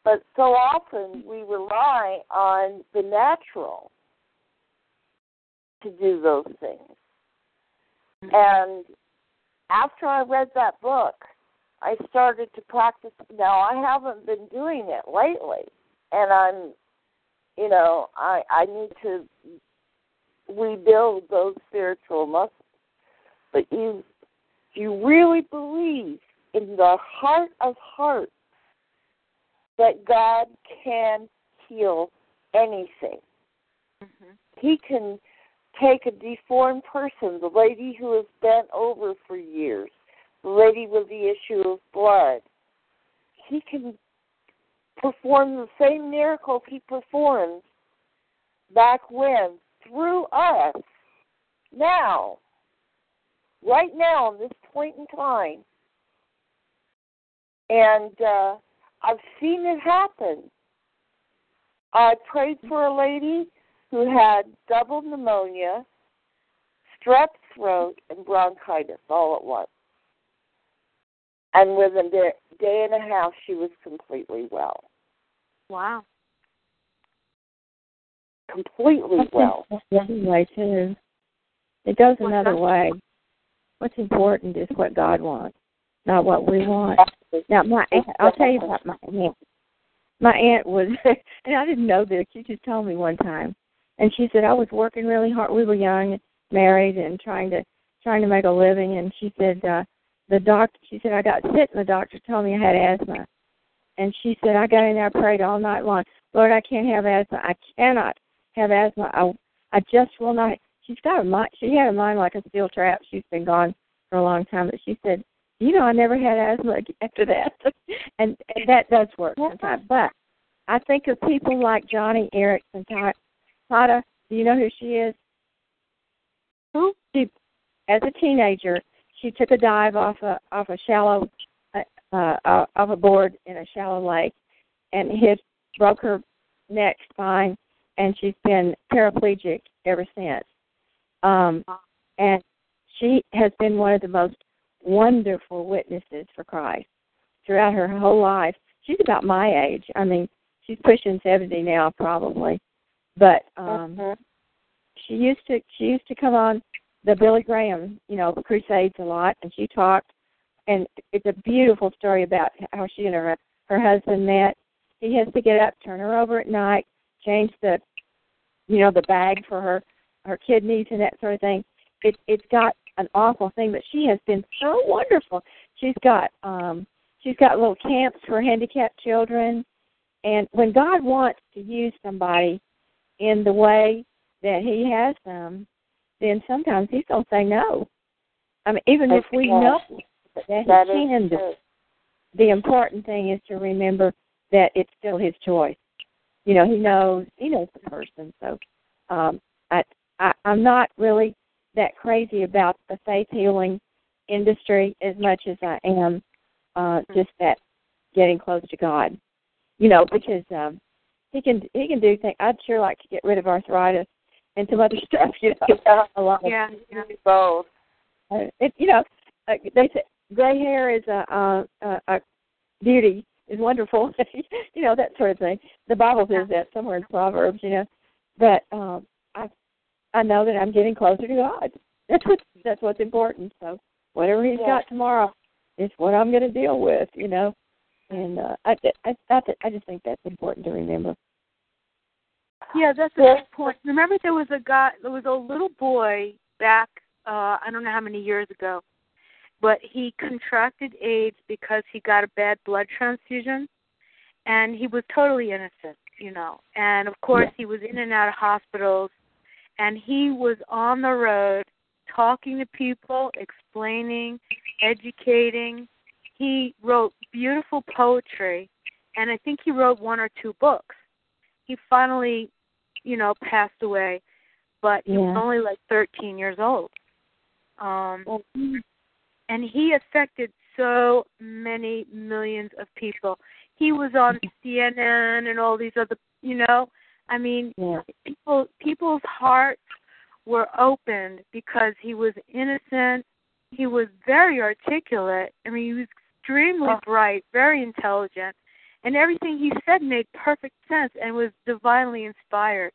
But so often we rely on the natural to do those things. Mm-hmm. And after I read that book, I started to practice. Now I haven't been doing it lately, and I'm, you know, I I need to rebuild those spiritual muscles. But you, you really believe in the heart of hearts that God can heal anything. Mm-hmm. He can take a deformed person, the lady who has bent over for years, the lady with the issue of blood. He can perform the same miracles he performed back when through us now, right now, in this point in time. And uh, I've seen it happen. I prayed for a lady who had double pneumonia, strep throat, and bronchitis all at once. And within a day and a half, she was completely well. Wow. Completely well. Another way too. It goes another way. What's important is what God wants, not what we want. Now, my aunt, I'll tell you about my aunt. My aunt was, and I didn't know this. She just told me one time and she said I was working really hard. We were young, married, and trying to trying to make a living. And she said uh, the doctor. She said I got sick, and the doctor told me I had asthma. And she said I got in there, prayed all night long. Lord, I can't have asthma. I cannot have asthma. I I just will not. She's got a mind. She had a mind like a steel trap. She's been gone for a long time, but she said, you know, I never had asthma after that, and, and that does work sometimes. But I think of people like Joni Eareckson Tada, do you know who she is? Who? She, as a teenager, she took a dive off a off a shallow uh, uh, off a board in a shallow lake, and hit broke her neck spine, and she's been paraplegic ever since. Um, and she has been one of the most wonderful witnesses for Christ throughout her whole life. She's about my age. I mean, she's pushing seventy now, probably. But um mm-hmm. she used to she used to come on the Billy Graham, you know, crusades a lot and she talked and it's a beautiful story about how she and her her husband met. He has to get up, turn her over at night, change the you know, the bag for her her kidneys and that sort of thing. It it's got an awful thing, but she has been so wonderful. She's got um she's got little camps for handicapped children and when God wants to use somebody in the way that he has them, then sometimes he's gonna say no. I mean, even if we know that he That can do. The important thing is to remember that it's still his choice. You know, he knows he knows the person. So um I, I I'm not really that crazy about the faith healing industry as much as I am uh just that getting close to God. You know, because um he can he can do things I'd sure like to get rid of arthritis and some other stuff, you know. Yeah. A lot of Yeah, yeah. Both. uh, it, you know, uh, they say gray hair is a, a, a, a beauty is wonderful, you know that sort of thing. The Bible says that somewhere in Proverbs, you know. But um, I know that I'm getting closer to God. That's what that's what's important. So whatever He's Yeah. got tomorrow is what I'm going to deal with, you know. And uh, I I I, I just think that's important to remember. Yeah, that's a Yeah. good point. Remember, there was a guy, there was a little boy back, uh, I don't know how many years ago, but he contracted AIDS because he got a bad blood transfusion, and he was totally innocent, you know. And of course, he was in and out of hospitals, and he was on the road talking to people, explaining, educating. He wrote beautiful poetry, and I think he wrote one or two books he finally, you know, passed away, but he was only like 13 years old. Um, and he affected so many millions of people. He was on CNN and all these other, you know, I mean, Yeah. people people's hearts were opened because he was innocent. He was very articulate. I mean, he was extremely Oh. bright, very intelligent, and everything he said made perfect sense and was divinely inspired.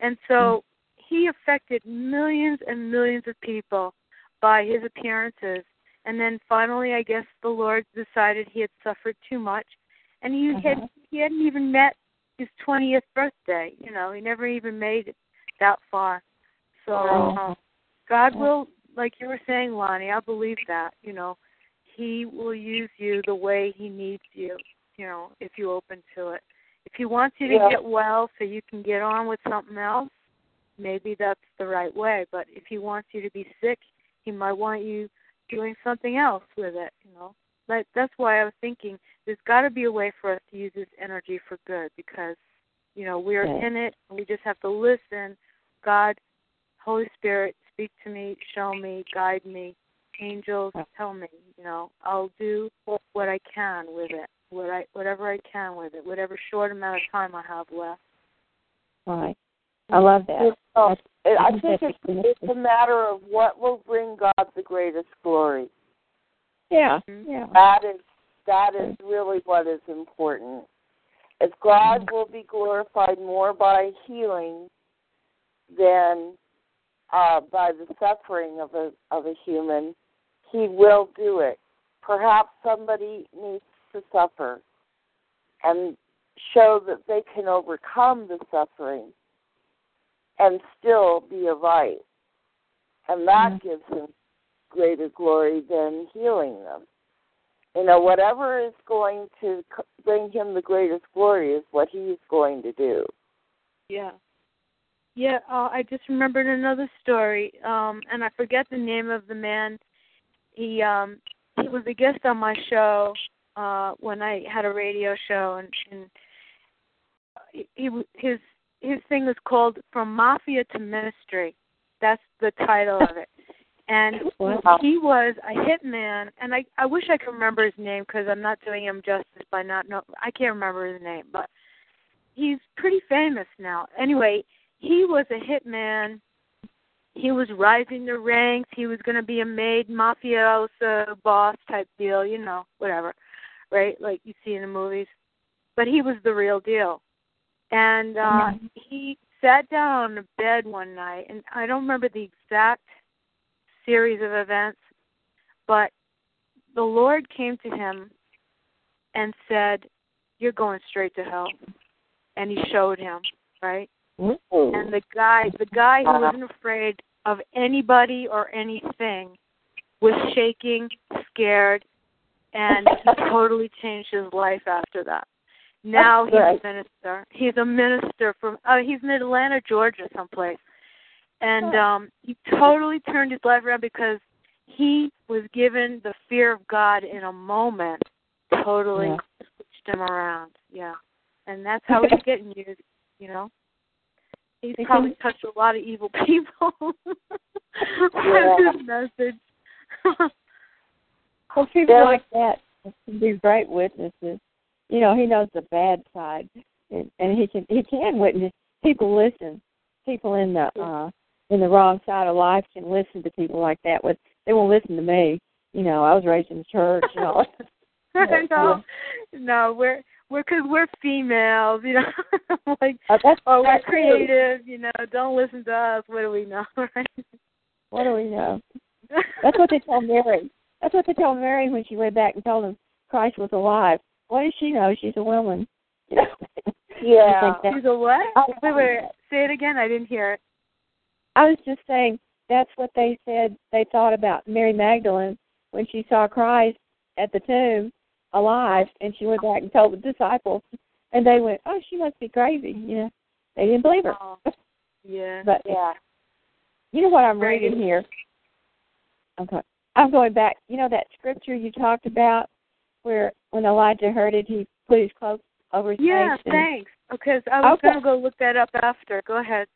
And so he affected millions and millions of people by his appearances. And then finally, I guess the Lord decided he had suffered too much, and he had Uh-huh. he hadn't even met his twentieth birthday. You know, he never even made it that far. So Oh. uh, God will, like you were saying, Lonnie. I believe that. You know, He will use you the way He needs you. You know, if you open to it. If He wants you to Yeah. get well so you can get on with something else, maybe that's the right way. But if He wants you to be sick, He might want you doing something else with it. You know, but that's why I was thinking there's got to be a way for us to use this energy for good because you know we're Yeah. in it and we just have to listen god holy spirit speak to me show me guide me angels tell me you know i'll do what i can with it what i whatever i can with it whatever short amount of time i have left Right. I love that. That's- I I think think it's, it's a matter of what will bring God the greatest glory. Yeah. Mhm. Yeah. That is that is really what is important. If God will be glorified more by healing than uh, by the suffering of a of a human, He will do it. Perhaps somebody needs to suffer and show that they can overcome the suffering and still be a light. And that Mhm. gives him greater glory than healing them. You know, whatever is going to bring him the greatest glory is what he's going to do. Yeah. Yeah, uh, I just remembered another story, um, and I forget the name of the man. He um he was a guest on my show uh when I had a radio show and and he, he his his thing was called From Mafia to Ministry. That's the title of it. And Wow. he was a hitman, and I I wish I could remember his name because I'm not doing him justice by not know. I can't remember his name, but he's pretty famous now. Anyway, he was a hitman. He was rising the ranks. He was going to be a made mafioso boss type deal, you know, whatever, right? Like you see in the movies. But he was the real deal. And uh he sat down on the bed one night, and I don't remember the exact series of events, but the Lord came to him and said, "You're going straight to hell." And he showed him, right? And the guy, the guy who wasn't afraid of anybody or anything, was shaking, scared, and he totally changed his life after that. Now he's a minister. He's a minister from. Uh, he's in Atlanta, Georgia, someplace, and um he totally turned his life around because he was given the fear of God in a moment, totally Yeah. switched him around. Yeah, and that's how he's getting used. You know, he's probably touched a lot of evil people with his message. Well, people Yeah. like that can be great witnesses. You know, he knows the bad side, and, and he can he can witness. People listen. People in the uh in the wrong side of life can listen to people like that. With they won't listen to me. You know, I was raised in the church. You know, no, no, we're we're because we're females. You know, like Uh, that's, oh, we're that's true. creative. You know, don't listen to us. What do we know, right? What do we know? That's what they told Mary. That's what they told Mary when she went back and told them Christ was alive. What does she know? She's a woman. You know? Yeah. I think that- She's a what? I- Wait, wait, say it again. I didn't hear it. I was just saying that's what they said they thought about Mary Magdalene when she saw Christ at the tomb alive and she went back and told the disciples and they went, Oh, she must be crazy, you know. They didn't believe her. Oh, yeah. But Yeah. you know what I'm reading here? Okay. I'm going back. You know that scripture you talked about where when Elijah heard it he put his cloak over his Yeah, face and- thanks. Because I was Okay. gonna go look that up after. Go ahead.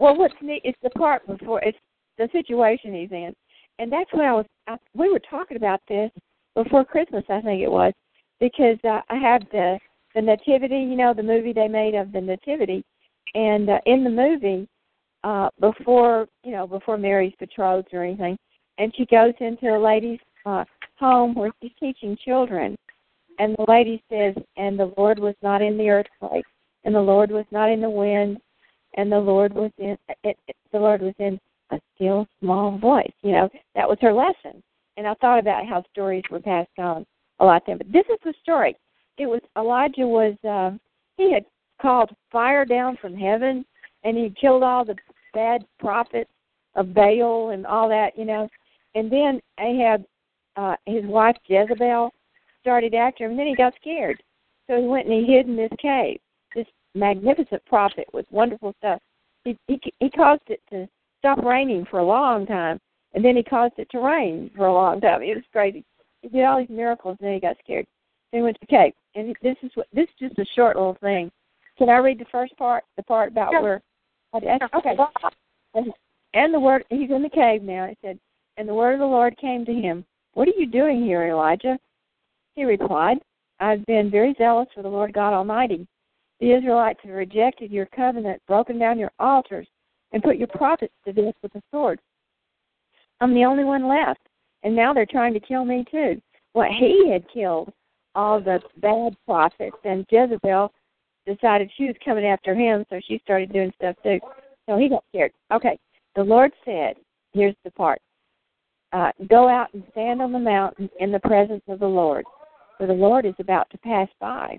Well, what's neat is the part before it's the situation he's in, and that's what I was. I, we were talking about this before Christmas, I think it was, because uh, I have the the nativity. You know, the movie they made of the nativity, and uh, in the movie, uh, before you know, before Mary's betrothed or anything, and she goes into a lady's uh, home where she's teaching children, and the lady says, "And the Lord was not in the earthquake, and the Lord was not in the wind." And the Lord was in it, it, the Lord was in a still small voice. You know, that was her lesson. And I thought about how stories were passed on a lot then. But this is the story. It was Elijah was um he had called fire down from heaven and he killed all the bad prophets of Baal and all that, you know. And then Ahab uh his wife Jezebel started after him and then he got scared. So he went and he hid in this cave. This magnificent prophet with wonderful stuff. He, he he caused it to stop raining for a long time, and then he caused it to rain for a long time. It was crazy. He did all these miracles, and then he got scared. Then he went to the cave, and this is what this is just a short little thing. Can I read the first part? The part about Yeah. where? Okay. And, and the word he's in the cave now. It said, and the word of the Lord came to him. What are you doing here, Elijah? He replied, I've been very zealous for the Lord God Almighty. The Israelites have rejected your covenant, broken down your altars, and put your prophets to death with the sword. I'm the only one left, and now they're trying to kill me too. What he had killed all the bad prophets, and Jezebel decided she was coming after him, so she started doing stuff too. So he got scared. Okay, the Lord said, here's the part. Uh, go out and stand on the mountain in the presence of the Lord, for the Lord is about to pass by.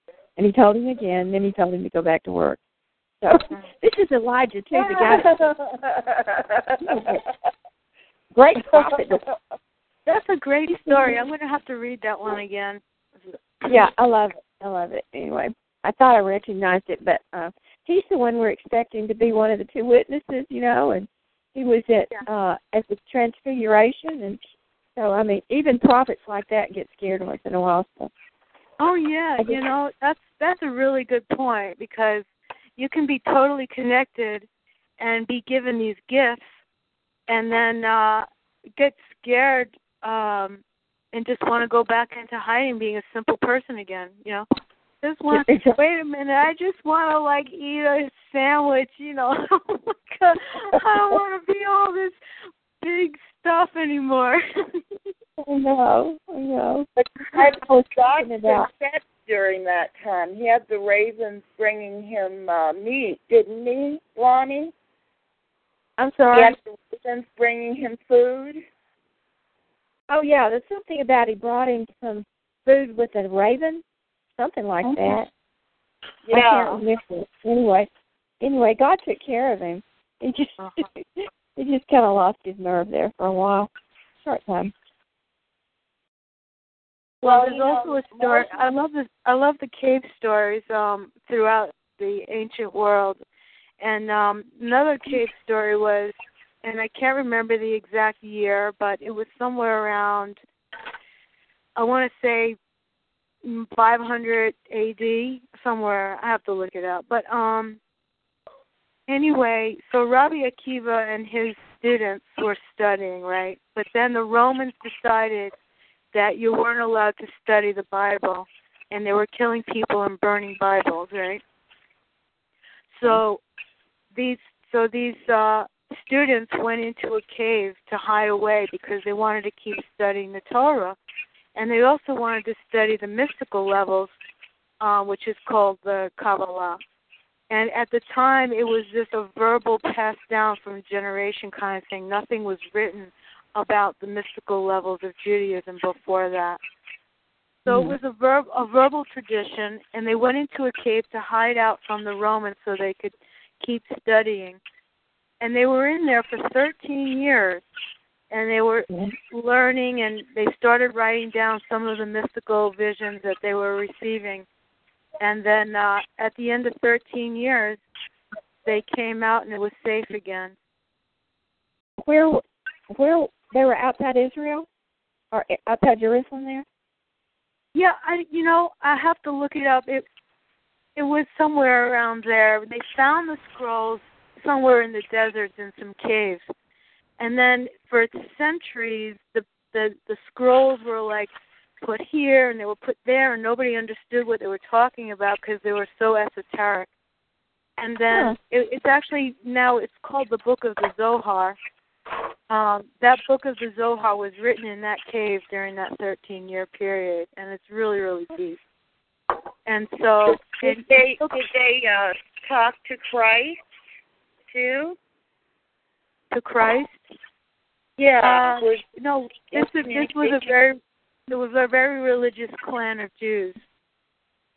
And he told him again, and then he told him to go back to work. So this is Elijah too, the guy great prophet. That's a great story. I'm gonna have to read that one again. Yeah, I love it. I love it. Anyway, I thought I recognized it, but uh he's the one we're expecting to be one of the two witnesses, you know, and he was at uh at the transfiguration and so I mean even prophets like that get scared once in a while. So Oh yeah, you know that's that's a really good point because you can be totally connected and be given these gifts, and then uh get scared um and just want to go back into hiding, being a simple person again. You know, just want. Wait a minute, I just want to like eat a sandwich. You know, oh my God, I don't want to be all this big stuff anymore. I know, I know. But I was talking about during that time. He had the ravens bringing him uh, meat, didn't he, Lonnie? I'm He sorry. had the ravens bringing him food. Oh yeah, there's something about he brought him some food with a raven, something like Mhm. that. I can't remember. Anyway, anyway, God took care of him. He just Uh-huh. he just kind of lost his nerve there for a while, short time. Well, there's also a story. I love the I love the cave stories um throughout the ancient world. And um another cave story was and I can't remember the exact year, but it was somewhere around I want to say mm, 500 AD somewhere. I have to look it up. But um anyway, so Rabbi Akiva and his students were studying, right? But then the Romans decided that you weren't allowed to study the Bible, and they were killing people and burning Bibles, right? So these so these uh, students went into a cave to hide away because they wanted to keep studying the Torah, and they also wanted to study the mystical levels, uh, which is called the Kabbalah. And at the time, it was just a verbal passed down from generation kind of thing. Nothing was written about the mystical levels of Judaism before that. So it was a verb a verbal tradition and they went into a cave to hide out from the Romans so they could keep studying. And they were in there for 13 years and they were learning and they started writing down some of the mystical visions that they were receiving. And then uh at the end of 13 years they came out and it was safe again. Where where they were outside Israel or outside Jerusalem there? Yeah, I you know, I have to look it up. It it was somewhere around there. They found the scrolls somewhere in the deserts in some caves. And then for centuries the the the scrolls were like put here and they were put there and nobody understood what they were talking about because they were so esoteric. And then Huh. it, it's actually now it's called the Book of the Zohar. Um, that book of the Zohar was written in that cave during that 13 year period, and it's really, really deep. And so, Did it, they did they uh, talk to Christ too? to Christ, Yeah. Uh, was- no, this is, this was a very, it was a very religious clan of Jews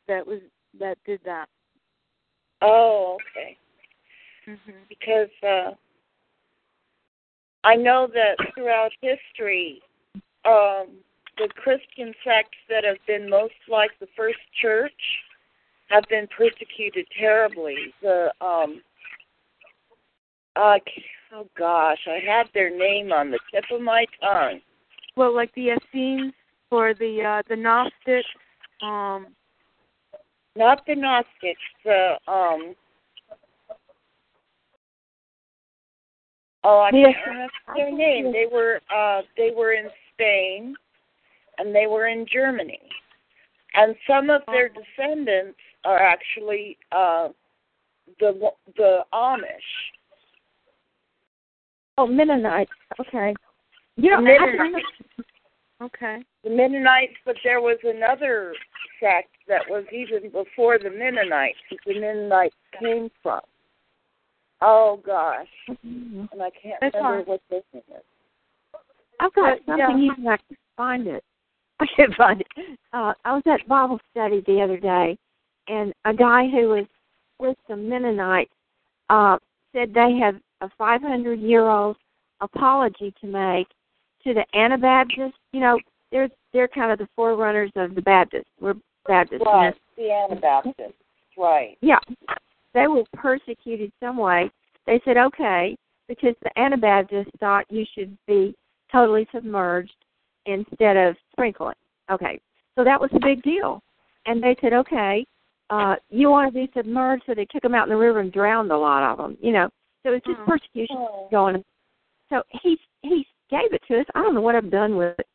that was that did that. oh, okay. hmm Because uh, I know that throughout history, um, the Christian sects that have been most like the first church have been persecuted terribly. The um, uh, oh gosh, I had their name on the tip of my tongue. Well, like the Essenes or the uh, the Gnostics. Um, Not the Gnostics, the um. Oh, I can't remember their name. They were uh they were in Spain, and they were in Germany, and some of their descendants are actually uh the the Amish. Oh, Mennonites. Okay. You know, Mennonites. okay. The Mennonites, but there was another sect that was even before the Mennonites the Mennonites came from. Oh gosh, and I can't That's remember fine. what this is. I've got Uh, something yeah. here I can find it. I can't find it. Uh, I was at Bible study the other day, and a guy who was with some Mennonites uh, said they have a 500 year old apology to make to the Anabaptists. You know, they're they're kind of the forerunners of the Baptists. We're Baptists. Right, the Anabaptists. Right. Yeah, they were persecuted some way. They said, okay, because the Anabaptists thought you should be totally submerged instead of sprinkling. Okay, so that was a big deal. And they said, okay, uh, you want to be submerged, so they took them out in the river and drowned a lot of them. You know, so it's just Mhm. persecution Oh. going. So he he gave it to us. I don't know what I've done with it.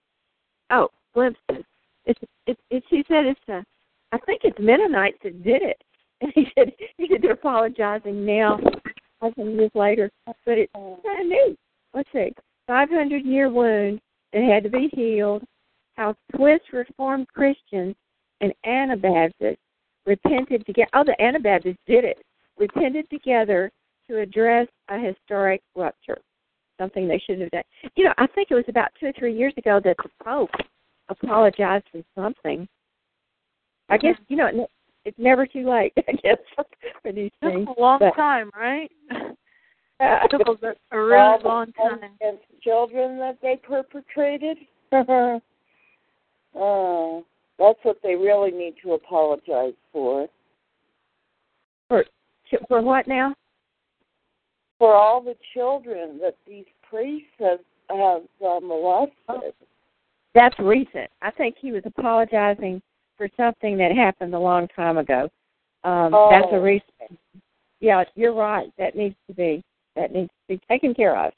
Oh, glimpses. It's it's it's. He said it's a. I think it's Mennonites that did it. And he said he said they're apologizing now, some years later. But it's kind of new. Let's see, 500 year wound that had to be healed. How Swiss Reformed Christians and Anabaptists repented together. Oh, the Anabaptists did it. Repented together to address a historic rupture. something they shouldn't have done. You know, I think it was about two or three years ago that the Pope apologized for something. I guess you know it's never too late. I guess for these Took things. a long but, time, right? uh, Took a, a really the long time. against children that they perpetrated. uh, that's what they really need to apologize for. for for what now? For all the children that these priests have have uh, molested. That's recent. I think he was apologizing for something that happened a long time ago. Um, That's a Oh. recent. Yeah, you're right. That needs to be that needs to be taken care of.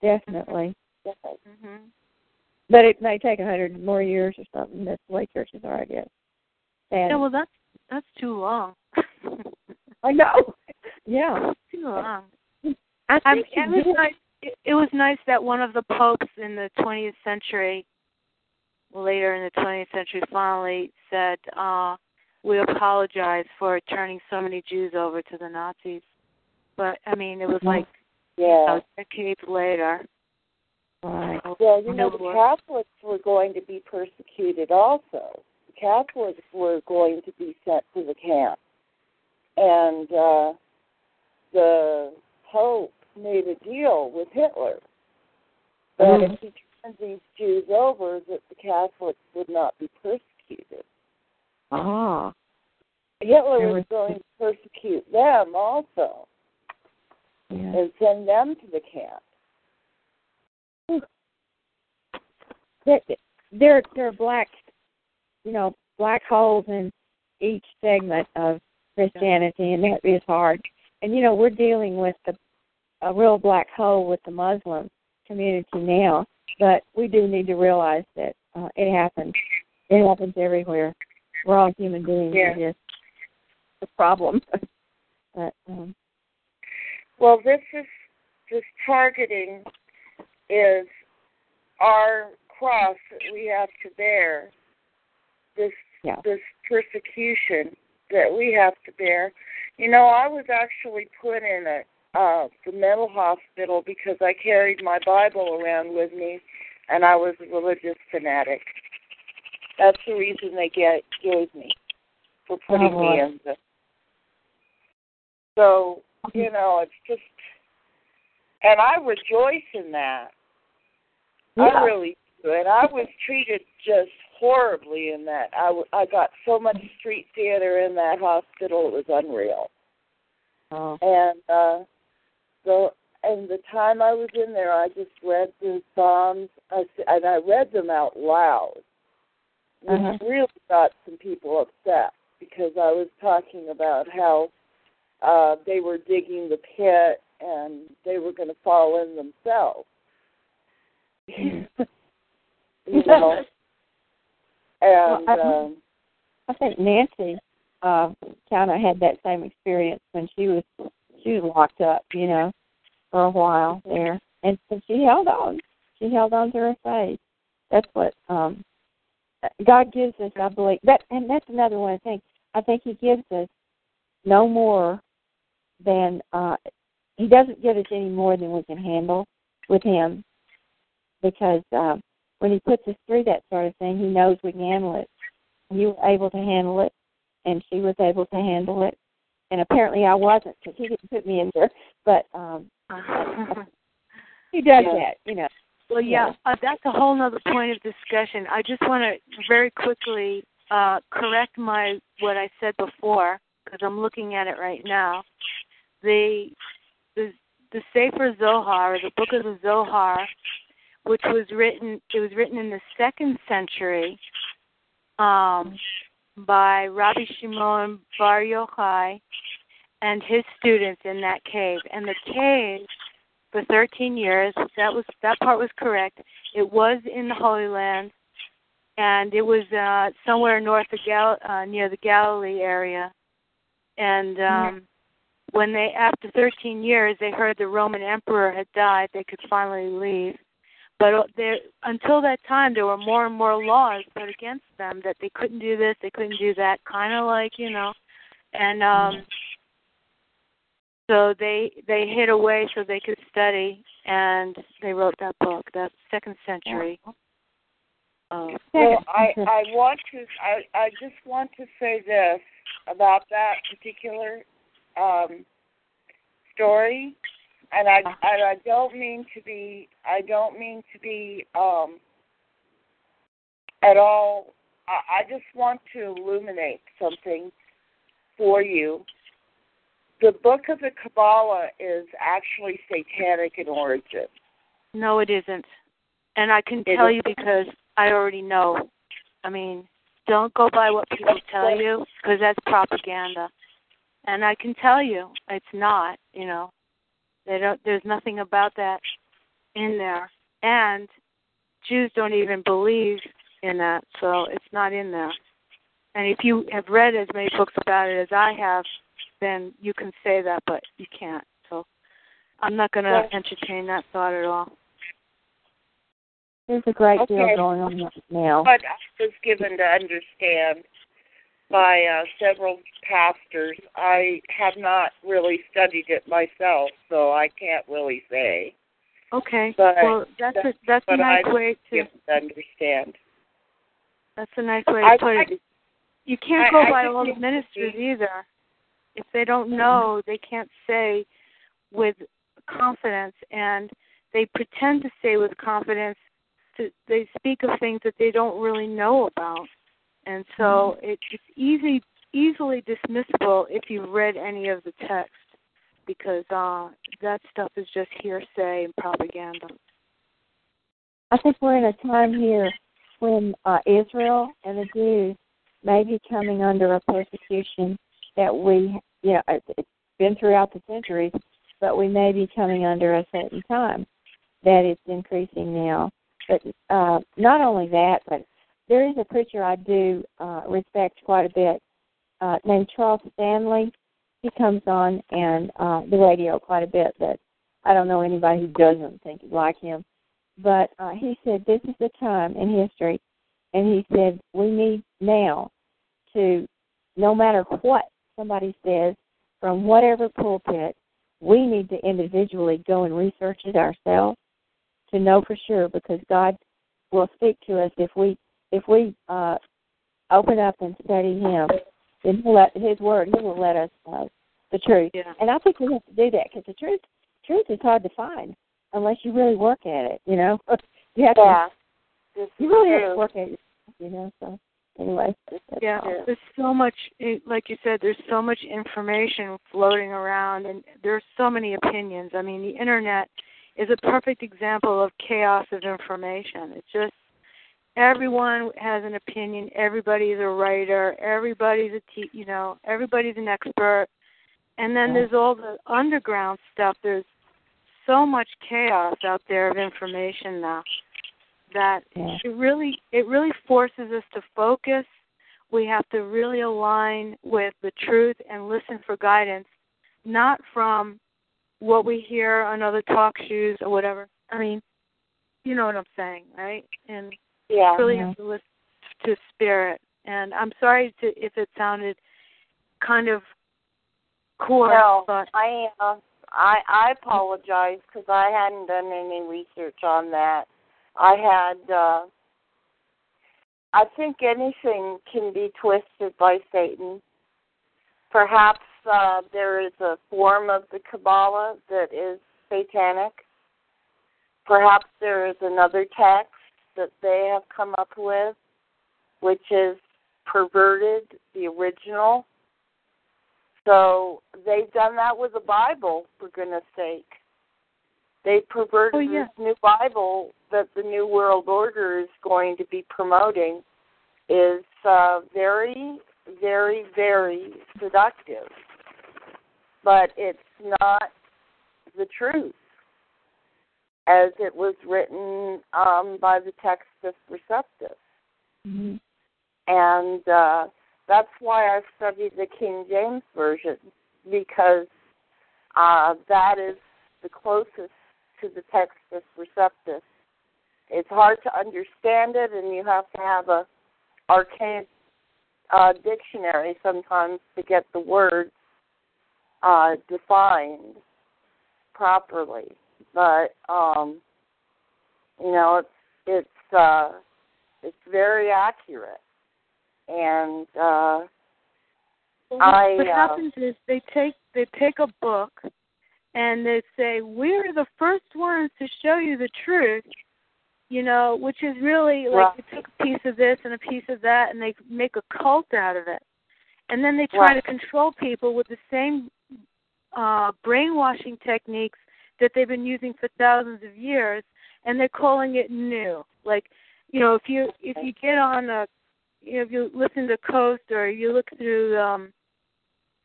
Definitely. hmm But it may take a hundred more years or something. That's the way churches are, I guess. And Yeah, well, that's that's too long. I know. Yeah. too long. I I think it was nice. It, it was nice that one of the popes in the 20th century, later in the 20th century, finally said, uh, "We apologize for turning so many Jews over to the Nazis." But I mean, it was like Yeah. uh, decades later. Right. Well, you know, the Catholics were going to be persecuted also. The Catholics were going to be sent to the camp. And uh, the Pope made a deal with Hitler that Mhm. if he turned these Jews over, that the Catholics would not be persecuted. Ah. Hitler was going to persecute them also Yeah. and send them to the camp. there there there are black you know black holes in each segment of Christianity, and that is hard. And you know we're dealing with the a real black hole with the Muslim community now, but we do need to realize that uh, it happens. It happens everywhere. We're all human beings. Yeah. It is a problem. but um, Well, this is this targeting is our cross that we have to bear. This Yeah. this persecution that we have to bear. You know, I was actually put in a uh the mental hospital because I carried my Bible around with me and I was a religious fanatic. That's the reason they get gave me for putting Oh, me in the so, you know, it's just and I rejoice in that. I really do. And I was treated just horribly in that. I, w- I got so much street theater in that hospital, it was unreal. oh, And uh, so, and the time I was in there, I just read the Psalms, I, and I read them out loud, which Uh-huh. really got some people upset because I was talking about how uh, they were digging the pit and they were going to fall in themselves. you know. And Well, I- um, I think Nancy uh kind of had that same experience when she was she was locked up, you know, for a while there, and so she held on. She held on to her faith. That's what um God gives us, I believe. That and that's another one thing. I think He gives us no more than uh He doesn't give us any more than we can handle with Him, because uh, when He puts us through that sort of thing, He knows we can handle it you were able to handle it, and she was able to handle it. And apparently I wasn't because he didn't put me in there. But um he does Yeah. that, you know. Well, yeah, uh, that's a whole other point of discussion. I just want to very quickly uh, correct my what I said before because I'm looking at it right now. The the the Sefer Zohar, or the Book of the Zohar, which was written, it was written in the second century um, by Rabbi Shimon Bar Yochai and his students in that cave. And the cave for 13 years. That was that part was correct. It was in the Holy Land, and it was uh, somewhere north of Gal- uh, near the Galilee area. And um, when they, after 13 years, they heard the Roman emperor had died, they could finally leave. But uh, there, until that time, there were more and more laws put against them that they couldn't do this, they couldn't do that, kind of like you know. And um, So they they hid away so they could study, and they wrote that book. That's second century. Uh, Well, I I want to I I just want to say this about that particular um story, and I and I don't mean to be I don't mean to be um at all. I, I just want to illuminate something for you. The book of the Kabbalah is actually satanic in origin. no, it isn't, and I can It tell you because I already know. I mean, don't go by what people tell you because that's propaganda. And I can tell you, it's not. You know, they don't. There's nothing about that in there, and Jews don't even believe in that, so it's not in there. And if you have read as many books about it as I have, then you can say that, but you can't. So I'm not going to Well- entertain that thought at all. There's a great Okay. deal going on now. But I was given to understand by uh, several pastors. I have not really studied it myself, so I can't really say. Okay. But- well, that's a that's a nice I way to understand. that's a nice way to I, put I, it. You can't go by all the ministers either. If they don't know, they can't say with confidence, and they pretend to say with confidence. To, they speak of things that they don't really know about, and so it, it's easy easily dismissible if you've read any of the text, because uh, that stuff is just hearsay and propaganda. I think we're in a time here when uh, Israel and the Jews may be coming under a persecution that we, you know, it- it's been throughout the centuries, but we may be coming under a certain time that it's increasing now. But uh, not only that, but there is a preacher I do uh, respect quite a bit uh, named Charles Stanley. He comes on and uh, the radio quite a bit, but I don't know anybody who doesn't think like him but uh, he said this is the time in history, and he said we need now to, no matter what somebody says from whatever pulpit, we need to individually go and research it ourselves to know for sure because God will speak to us if we if we uh, open up and study Him. Then He'll let His Word. He will let us know the truth. Yeah. And I think we have to do that because the truth truth is hard to find unless you really work at it. You know, you have yeah. to. You really is have to work at it. You know. So anyway. Yeah, all. there's so much, it- like you said, there's so much information floating around, and there's so many opinions. I mean, the internet is a perfect example of chaos of information. It's just everyone has an opinion. Everybody's a writer. Everybody's a te- you know, everybody's an expert. And then there's all the underground stuff. There's so much chaos out there of information now that it really it really forces us to focus. We have to really align with the truth and listen for guidance, not from what we hear on other talk shows or whatever. I mean, you know what I'm saying, right? And Yeah. really Yeah. have to listen to spirit. And I'm sorry to, if it sounded kind of coarse, No, but I uh, I I apologize because I hadn't done any research on that. I had. uh I think anything can be twisted by Satan. Perhaps uh, there is a form of the Kabbalah that is satanic. Perhaps there is another text that they have come up with, which is perverted the original. So they've done that with the Bible, for goodness sake. They perverted Oh, yeah. this new Bible that the New World Order is going to be promoting is uh, very, very, very seductive. But it's not the truth as it was written um, by the Textus Receptus Mhm. and uh, that's why I studied the King James version because uh, that is the closest to the Textus Receptus. It's hard to understand it, and you have to have a archaic uh, dictionary sometimes to get the words. uh, defined properly. But um, you know, it's it's uh, it's very accurate, and uh, Well, I, what uh, happens is they take they take a book and they say we're the first ones to show you the truth you know which is really like Right. they take a piece of this and a piece of that and they make a cult out of it and then they try Right. to control people with the same uh brainwashing techniques that they've been using for thousands of years and they're calling it new like you know if you if you get on a you know, if you listen to Coast or you look through um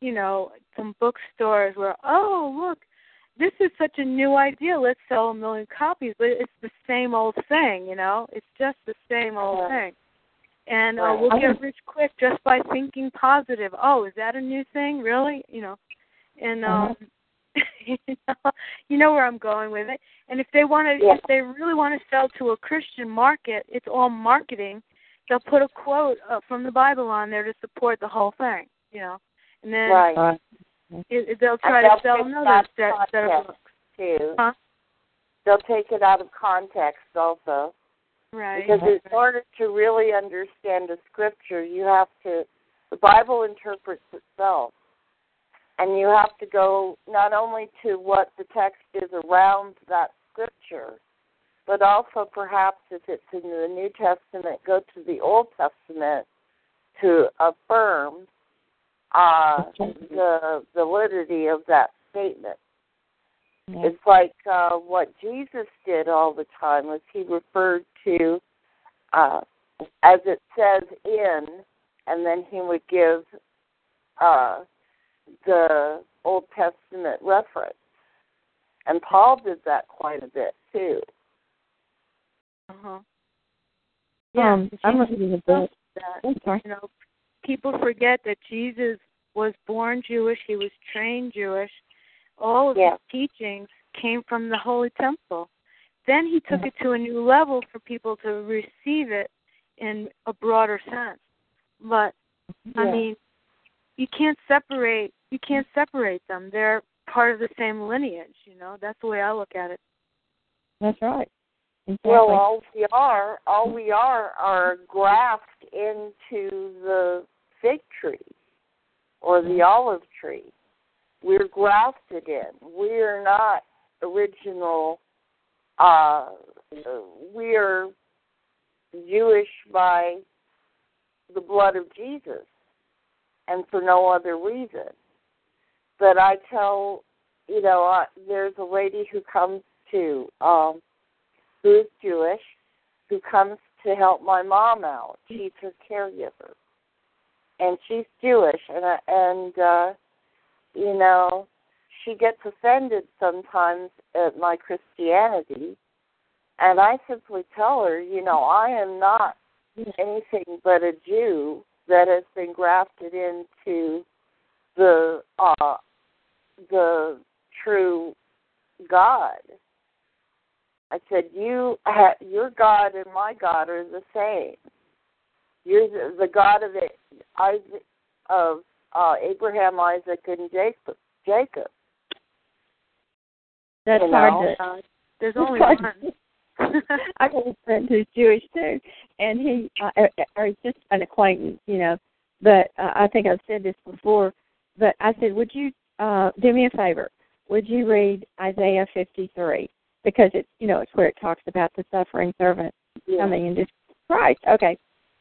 you know, some bookstores where, oh, look, this is such a new idea. Let's sell a million copies. But it's the same old thing, you know. It's just the same old thing. And uh, we'll get rich quick just by thinking positive. Oh, is that a new thing? Really? You know. And um you know, you know where I'm going with it. And if they want to, Yeah. if they really want to sell to a Christian market, it's all marketing. They'll put a quote uh, from the Bible on there to support the whole thing. You know, and then right Right. it, it- they'll And try they'll to sell another set, set of books. too. Huh? They'll take it out of context also. Right. Because in order to really understand the scripture, you have to, the Bible interprets itself. And you have to go not only to what the text is around that scripture, but also perhaps if it's in the New Testament, go to the Old Testament to affirm uh, the validity of that statement. Yeah. It's like uh, what Jesus did all the time was he referred to, uh, as it says in, and then he would give uh, the Old Testament reference. And Paul did that quite a bit too. Uh-huh. Um, Yeah, I'm Jesus reading a book. that I'm sorry. you know, people forget that Jesus was born Jewish, he was trained Jewish. All of Yeah. his teachings came from the Holy Temple. Then he took Mhm. it to a new level for people to receive it in a broader sense. But I mean, you can't separate you can't separate them. They're part of the same lineage, you know. That's the way I look at it. That's right. Exactly. Well, all we are, all we are, are grafted into the fig tree or the olive tree. We're grafted in. We are not original. Uh, we are Jewish by the blood of Jesus, and for no other reason. But I tell, you know, uh, there's a lady who comes to. Um, who is Jewish, who comes to help my mom out. She's her caregiver, and she's Jewish, and and uh, you know, she gets offended sometimes at my Christianity, and I simply tell her, you know, I am not anything but a Jew that has been grafted into the uh, the true God. I said, "You, ha- your God and my God are the same. You're the, the God of it, Isaac, of uh, Abraham, Isaac, and Jacob. Jacob. That's you hard to. Uh, there's only one. I have a friend who's Jewish too, and he, uh, or, or he's just an acquaintance, you know. But uh, I think I've said this before. But I said, would you uh, do me a favor? Would you read Isaiah 53 because it's, you know, it's where it talks about the suffering servant yeah. coming just Christ. Okay.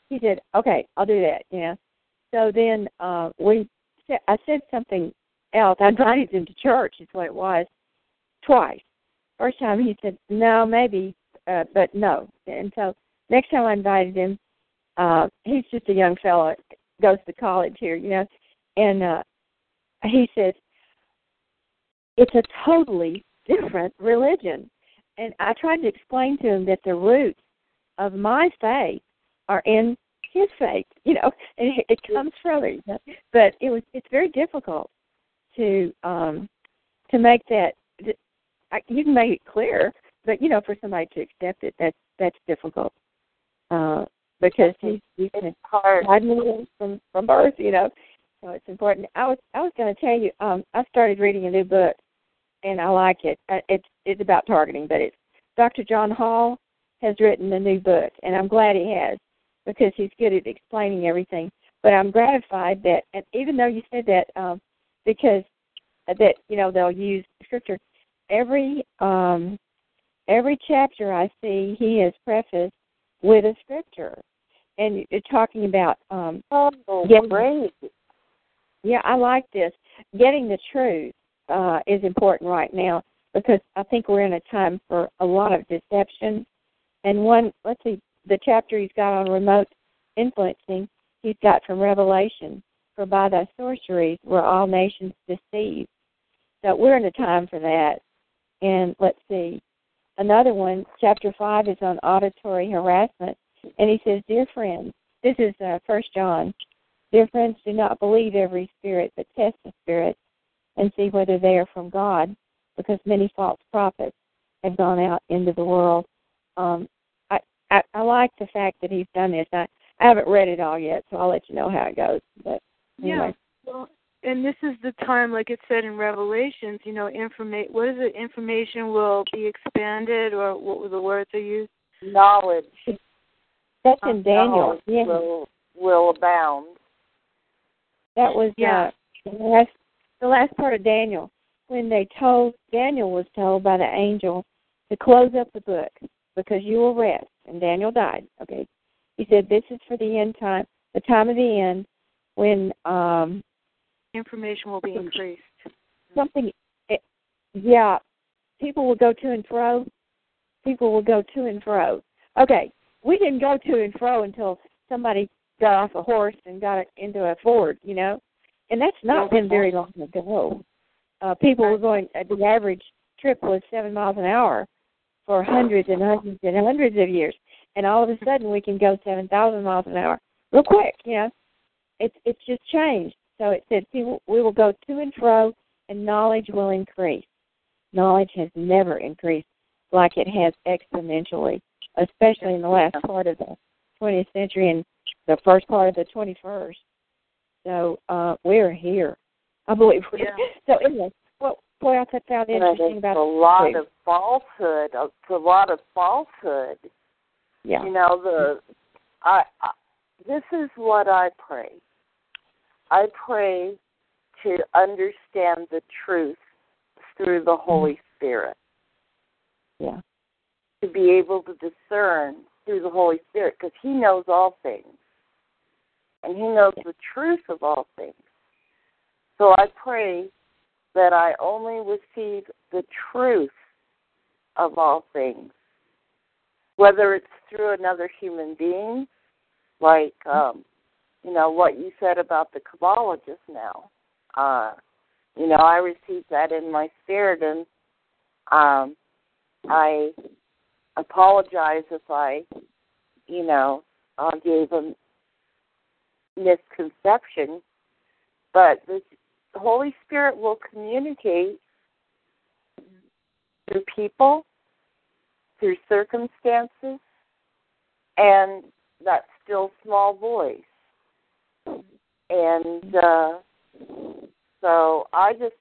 He said, okay, I'll do that. Know. So then uh, we, I said something else. I invited him to church. Is what it was, twice. First time he said no, maybe, uh, but no. And so next time I invited him, uh, he's just a young fellow, goes to college here, you know, and uh, he says it's a totally different religion. And I tried to explain to him that the roots of my faith are in his faith, you know, and it, it comes from know. But it was it's very difficult to um to make that I, you can make it clear, but you know, for somebody to accept it, that's that's difficult. Uh because he's he's It's hard. Him from from birth, you know. So it's important. I was I was going to tell you. Um, I started reading a new book, and I like it. Uh, It's it's about targeting, but it's Dr. John Hall has written a new book, and I'm glad he has because he's good at explaining everything. But I'm gratified that, and even though you said that, um, because that you know they'll use scripture, every um, every chapter I see he has prefaced with a scripture, and you're talking about um, Oh, Getting- great. yeah, I like this. Getting the truth uh, is important right now because I think we're in a time for a lot of deception. And one, let's see, the chapter he's got on remote influencing, he's got from Revelation, for by thy sorceries were all nations deceived. So we're in a time for that. And let's see, another one, chapter 5 is on auditory harassment. And he says, Dear friends, this is uh, First John, Dear friends, do not believe every spirit, but test the spirits and see whether they are from God, because many false prophets have gone out into the world. Um, I, I I like the fact that he's done this. I, I haven't read it all yet, so I'll let you know how it goes. But anyway, Yeah. Well, and this is the time, like it said in Revelations, you know, information. What is it? Information will be expanded, or what were the words they used? Knowledge. that's in Daniel. Yeah, will, will abound. that was Yeah. uh, the last the last part of Daniel when they told Daniel was told by the angel to close up the book because you will rest. And Daniel died. Okay, he said this is for the end time, the time of the end when um Information will be increased. something it, yeah people will go to and fro people will go to and fro okay we didn't go to and fro until somebody got off a horse and got into a ford you know and that's not been very long ago. Uh people were going uh, the average trip was seven miles an hour for hundreds and hundreds and hundreds of years. And all of a sudden we can go seven thousand miles an hour real quick you know? It's it's just changed. So it said, people, we will go to and fro, and knowledge will increase. Knowledge has never increased like it has exponentially, especially in the last part of the 20th century and the first part of the 21st. So uh, we're here. I believe we're Yeah. So anyway, what what else I found interesting about a lot of falsehood. It's a lot of falsehood. yeah You know the. I, I. This is what I pray. I pray to understand the truth through the Holy Spirit. yeah To be able to discern through the Holy Spirit, because He knows all things, and He knows the truth of all things. So I pray that I only receive the truth of all things, whether it's through another human being, like um, you know what you said about the Kabbalah just now. Uh, you know, I received that in my spirit, and um, I apologize if I, you know, uh, gave a misconception. But the Holy Spirit will communicate through people, through circumstances, and that still small voice. And uh, so I just,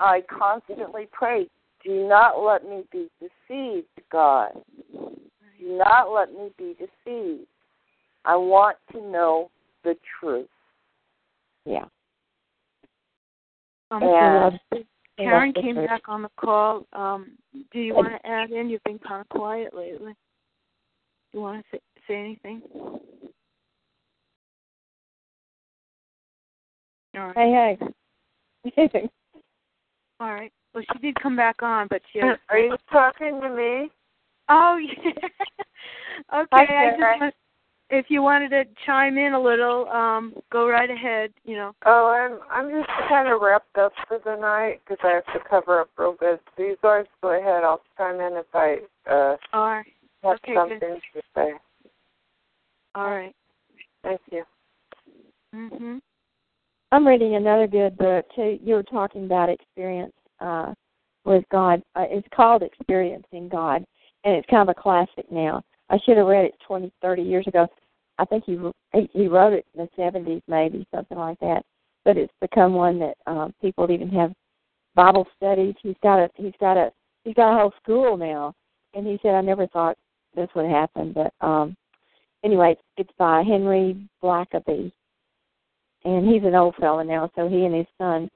I constantly pray, do not let me be deceived, God. Do not let me be deceived. I want to know the truth. yeah. Um, And Karen came truth. back on the call. Um, do you want to add in? You've been kind of quiet lately. Do you want to say, say anything? All right. Hey hey. All right. Well, she did come back on, but she. Has, Are you talking to me? oh, yeah. okay. Hi, I just Sarah. Want, if you wanted to chime in a little, um, go right ahead. You know. Oh, I'm I'm just kind of wrapped up for the night because I have to cover up real good. So you guys go ahead. I'll chime in if I uh, All right. have Okay, something good. to say. All right. Thank you. Mhm. I'm reading another good book too. You were talking about experience uh, with God. Uh, it's called Experiencing God, and it's kind of a classic now. I should have read it 20, 30 years ago. I think he he wrote it in the 70s, maybe something like that. but it's become one that um, people even have Bible studies. He's got a he's got a he's got a whole school now, and he said I never thought this would happen, but um, anyway, it's by Henry Blackaby, and he's an old fellow now, so he and his son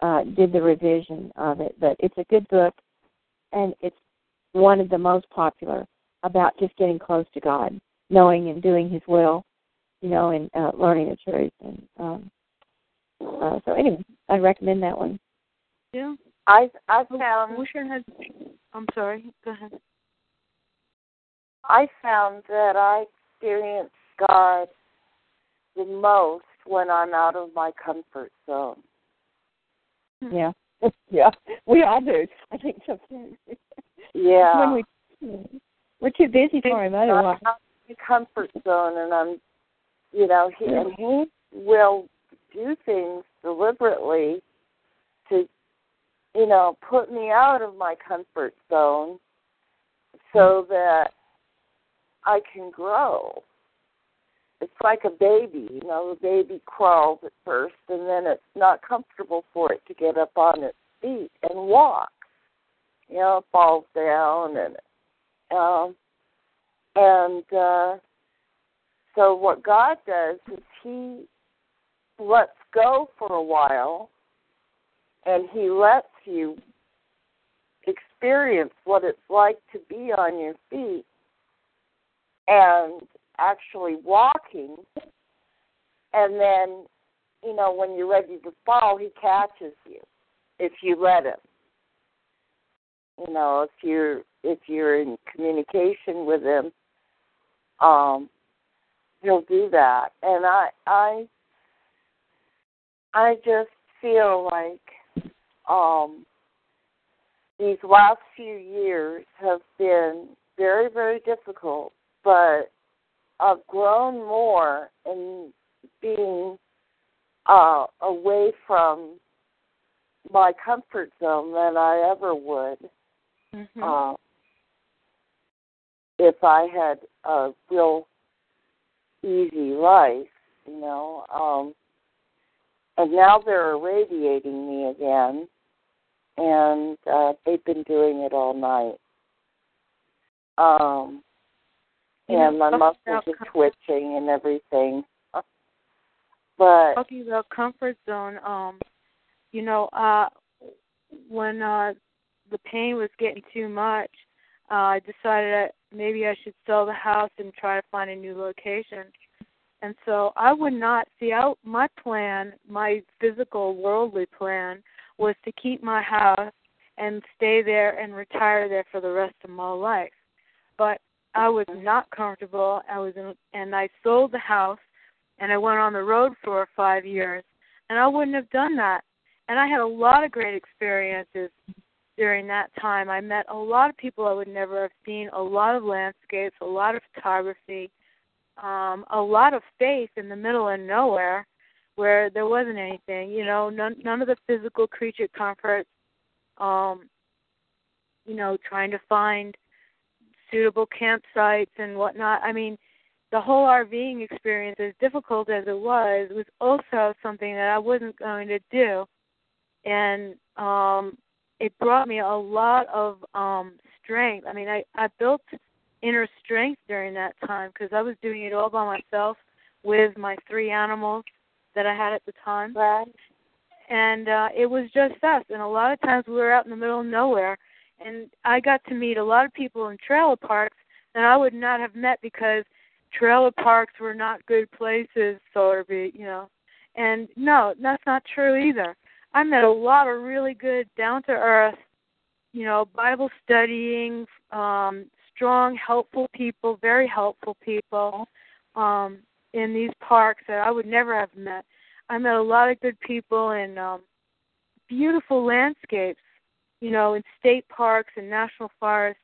uh, did the revision of it. But it's a good book, and it's one of the most popular about just getting close to God, knowing and doing His will, you know, and uh, learning the truth. And um, uh, so, anyway, I recommend that one. Yeah. I I Oh, found wish I had. I'm sorry. Go ahead. I found that I experience God the most when I'm out of my comfort zone. Yeah, yeah, we all do. I think so too. Yeah. when we we're too busy for him I'm otherwise. my comfort zone, and I'm, you know, he and he will do things deliberately to, you know, put me out of my comfort zone, so mm-hmm. that I can grow. It's like a baby, you know, the baby crawls at first and then it's not comfortable for it to get up on its feet and walk. You know, it falls down and um and uh so what God does is he lets go for a while and he lets you experience what it's like to be on your feet and actually walking. And then you know when you're ready to fall he catches you if you let him you know if you're if you're in communication with him um he'll do that. And i i i just feel like um these last few years have been very very difficult but I've grown more in being uh, away from my comfort zone than I ever would Mm-hmm. uh, if I had a real easy life, you know. Um, and now they're irradiating me again, and uh, they've been doing it all night. Um, You know, and my muscles are twitching and everything. But talking about comfort zone, um, you know, uh when uh the pain was getting too much, uh I decided that maybe I should sell the house and try to find a new location. And so I would not see out my plan, my physical worldly plan was to keep my house and stay there and retire there for the rest of my life. But I was not comfortable. I was in, and I sold the house and I went on the road for five years, and I wouldn't have done that. And I had a lot of great experiences during that time. I met a lot of people I would never have seen, a lot of landscapes, a lot of photography, um, a lot of faith in the middle of nowhere where there wasn't anything, you know, none none of the physical creature comforts, um, you know, trying to find suitable campsites and whatnot. I mean, the whole RVing experience, as difficult as it was, was also something that I wasn't going to do, and um, it brought me a lot of um, strength. I mean, I I built inner strength during that time because I was doing it all by myself with my three animals that I had at the time. Right, and uh it was just us. And a lot of times we were out in the middle of nowhere. And I got to meet a lot of people in trailer parks that I would not have met because trailer parks were not good places so to be you know. And no that's not true either I met a lot of really good down to earth you know Bible studying um strong helpful people very helpful people um in these parks that I would never have met. I met a lot of good people in um beautiful landscapes, you know, in state parks and national forests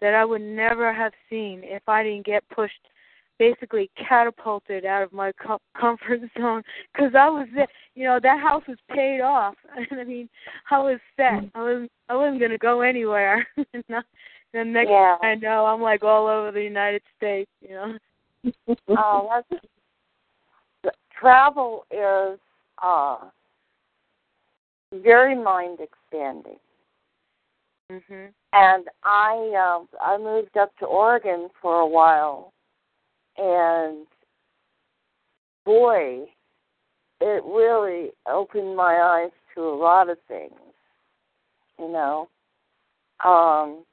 that I would never have seen if I didn't get pushed basically catapulted out of my com- comfort zone because I was there. You know, that house was paid off. I mean, I was set. I was I wasn't going to go anywhere. and the next Yeah. I know, I'm like all over the United States. You know. uh, that's, travel is uh, very mind expanding. Mhm. And I uh, I moved up to Oregon for a while, and boy, it really opened my eyes to a lot of things. You know, um,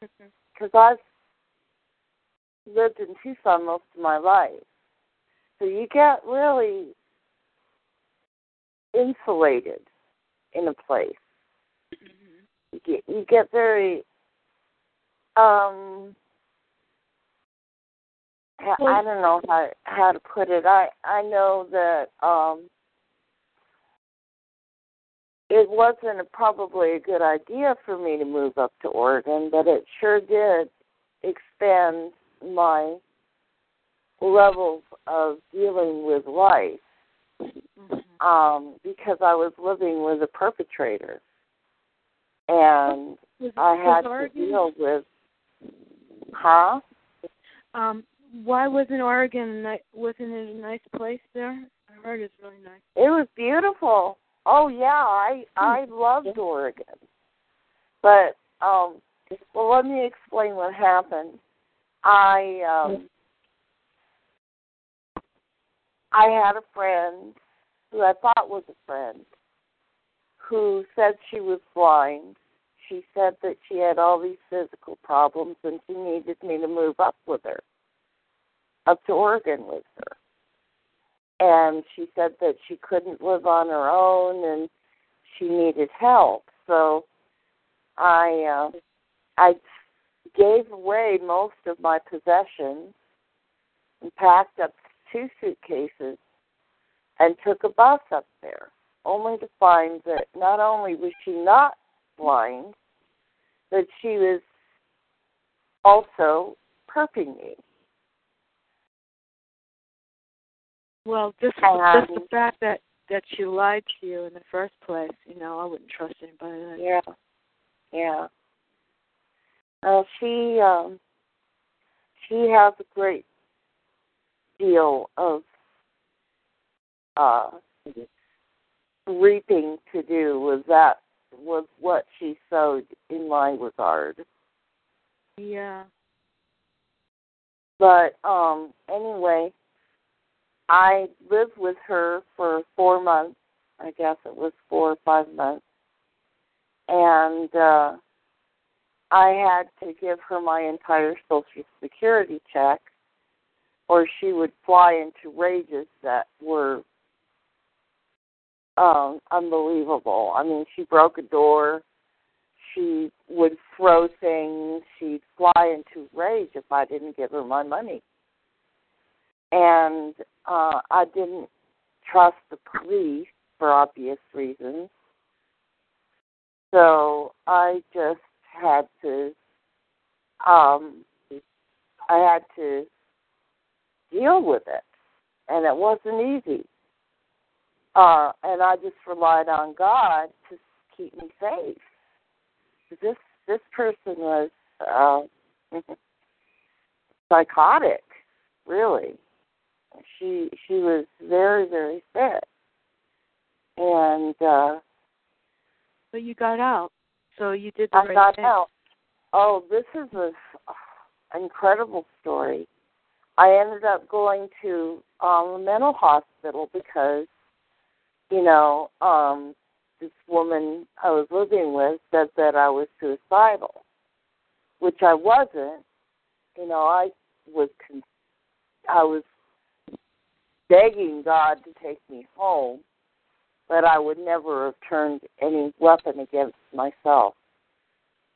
because I've lived in Tucson most of my life, so you get really insulated in a place. You get you get very um I don't know how how to put it. I I know that um it wasn't probably a good idea for me to move up to Oregon, but it sure did expand my levels of dealing with life Mhm. um, because I was living with a perpetrator, and Was, I had to deal with, huh? Um, why wasn't Oregon? ni- Wasn't it a nice place there? I heard it's really nice. It was beautiful. Oh yeah, I I loved Oregon, but um, well, let me explain what happened. I um, I had a friend who I thought was a friend who said she was blind. She said that she had all these physical problems and she needed me to move up with her, up to Oregon with her. And she said that she couldn't live on her own and she needed help. So I uh, I gave away most of my possessions and packed up two suitcases and took a bus up there, only to find that not only was she not blind, but she was also perping me. Well, just Um, just the fact that that she lied to you in the first place, you know, I wouldn't trust anybody like Yeah, yeah. Uh, she um, she has a great deal of uh, reaping to do with that with what she sowed in my regard. Yeah. But um anyway, I lived with her for four months. I guess it was four or five months. And uh I had to give her my entire social security check or she would fly into rages that were um unbelievable. I mean, she broke a door, she would throw things, she'd fly into rage if I didn't give her my money. And uh I didn't trust the police for obvious reasons. So I just had to um I had to deal with it. And it wasn't easy. Uh and I just relied on God to keep me safe. This this person was uh psychotic, really. She she was very, very sick. And uh But you got out, so you did the I right got thing. out. Oh, this is a incredible story. I ended up going to um, a mental hospital because, you know, um, this woman I was living with said that I was suicidal, which I wasn't. You know, I was con- I was begging God to take me home, but I would never have turned any weapon against myself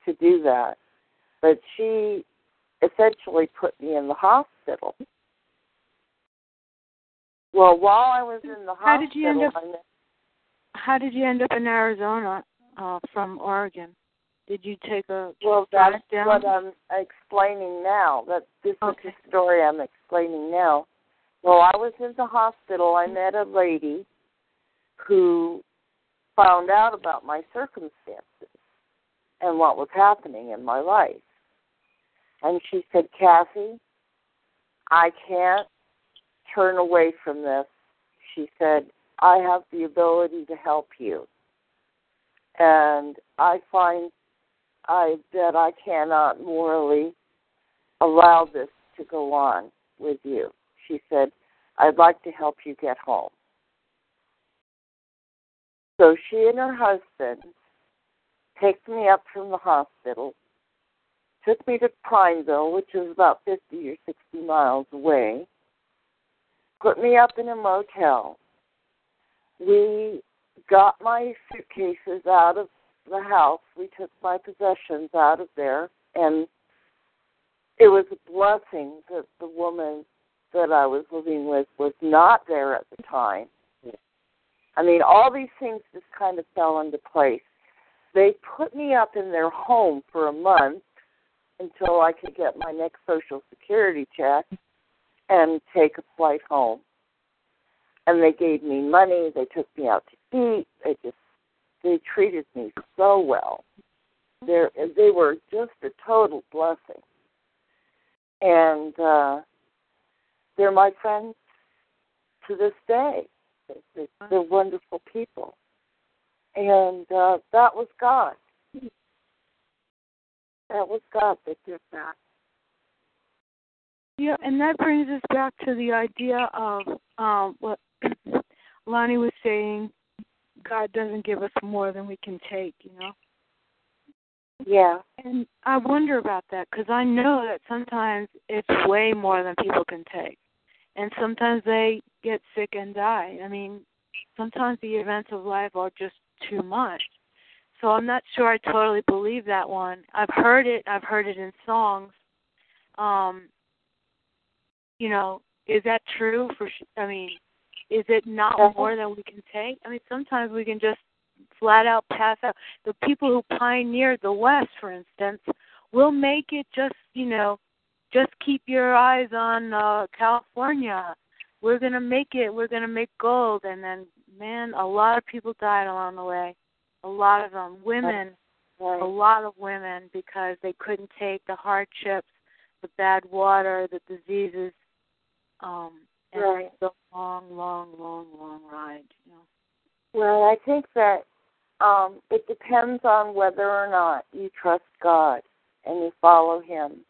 to do that. But she essentially put me in the hospital. Well, while I was in the hospital, How did you end up- met, How did you end up in Arizona uh, from Oregon? Did you take a well, that's down? what I'm explaining now. That this Okay. is the story I'm explaining now. Well, I was in the hospital. I met a lady who found out about my circumstances and what was happening in my life. And she said, Kathy, I can't turn away from this. She said, I have the ability to help you. and I find I that I cannot morally allow this to go on with you. She said, I'd like to help you get home. So she and her husband picked me up from the hospital, took me to Prineville, which is about 50 or 60 miles away, put me up in a motel. We got my suitcases out of the house. We took my possessions out of there, and it was a blessing that the woman that I was living with was not there at the time. I mean, all these things just kind of fell into place. They put me up in their home for a month until I could get my next Social Security check and take a flight home. And they gave me money. They took me out to eat. They just they treated me so well. They they were just a total blessing. And uh they're my friends to this day. They're wonderful people. And uh, that was God. That was God that did that. Yeah, and that brings us back to the idea of um, what Lonnie was saying. God doesn't give us more than we can take, you know. Yeah. And I wonder about that because I know that sometimes it's way more than people can take and sometimes they get sick and die. I mean, sometimes the events of life are just too much. So I'm not sure I totally believe that one. I've heard it. I've heard it in songs. Um, you know, is that true? For I mean, is it not more than we can take? I mean, sometimes we can just flat out pass out. The people who pioneered the West, for instance, will make it just you know just keep your eyes on uh California. We're gonna make it. We're gonna make gold. And then, man, a lot of people died along the way. A lot of them, women, right. a lot of women, because they couldn't take the hardships, the bad water, the diseases. Um, and right. it's a long, long, long, long ride. You know. Well, I think that um, it depends on whether or not you trust God and you follow Him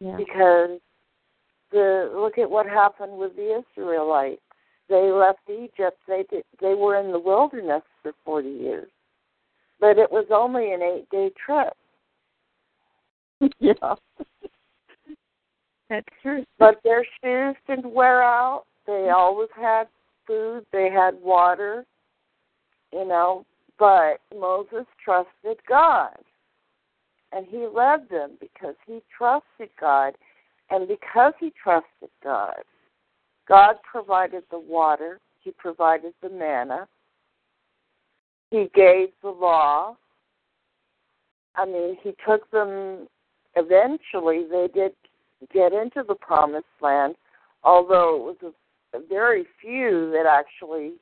Yeah. because the look at what happened with the Israelites. They left Egypt. They did, they were in the wilderness for forty years, but it was only an eight day trip. yeah. That's true. But their shoes didn't wear out. They mm-hmm. always had food. They had water. You know, but Moses trusted God, and he led them because he trusted God and because he trusted God, God provided the water, he provided the manna, he gave the law. I mean, he took them, eventually, they did get into the promised land, although it was a, a very few that actually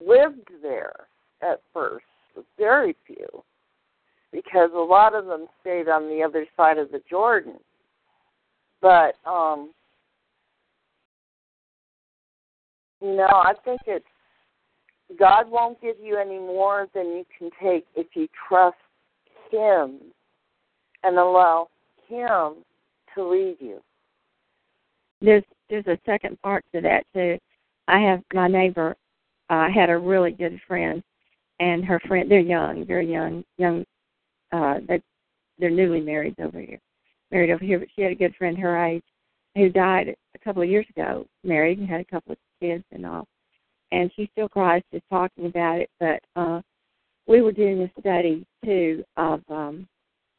lived there at first, very few because a lot of them stayed on the other side of the Jordan. But um you know, I think it's God won't give you any more than you can take if you trust him and allow him to lead you. There's there's a second part to that too. I have my neighbor uh had a really good friend and her friend they're young, very young, young uh they they're newly married over here. Married over here, but she had a good friend her age who died a couple of years ago, married and had a couple of kids and all. And she still cries just talking about it. But uh we were doing a study too of um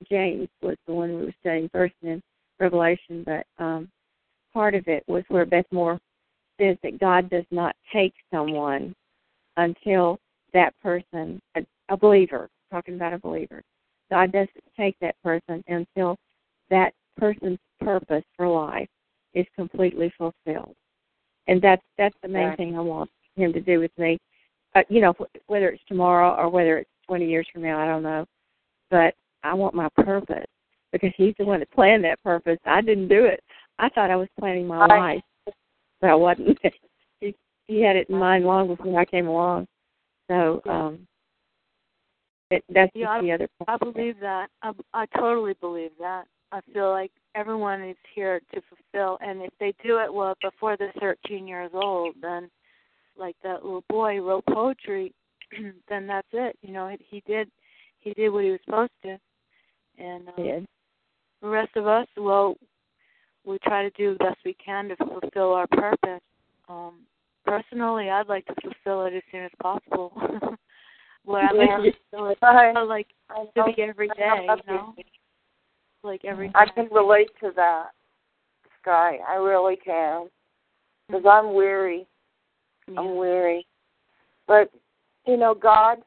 James was the one we were studying first in Revelation, but um part of it was where Beth Moore says that God does not take someone until that person, a, a believer, talking about a believer, God doesn't take that person until that person's purpose for life is completely fulfilled. And that's that's the main Right. thing I want him to do with me. Uh, you know, wh- whether it's tomorrow or whether it's 20 years from now, I don't know. But I want my purpose because he's the one that planned that purpose. I didn't do it. I thought I was planning my I- life, but I wasn't. he he had it in mind long before I came along. So um, it, that's Yeah, just the other part. I believe that. I, I totally believe that. I feel like everyone is here to fulfill, and if they do it well before they're 13 years old, then like that little boy wrote poetry, then that's it. You know, he did he did what he was supposed to, and um, Yeah. the rest of us, well, we try to do the best we can to fulfill our purpose. Um, personally, I'd like to fulfill it as soon as possible. what I like to fulfill it, I, I like I to be every day, you know, like every. I can relate to that, Sky. I really can. Because mm-hmm. I'm weary. Yeah. I'm weary. But, you know, God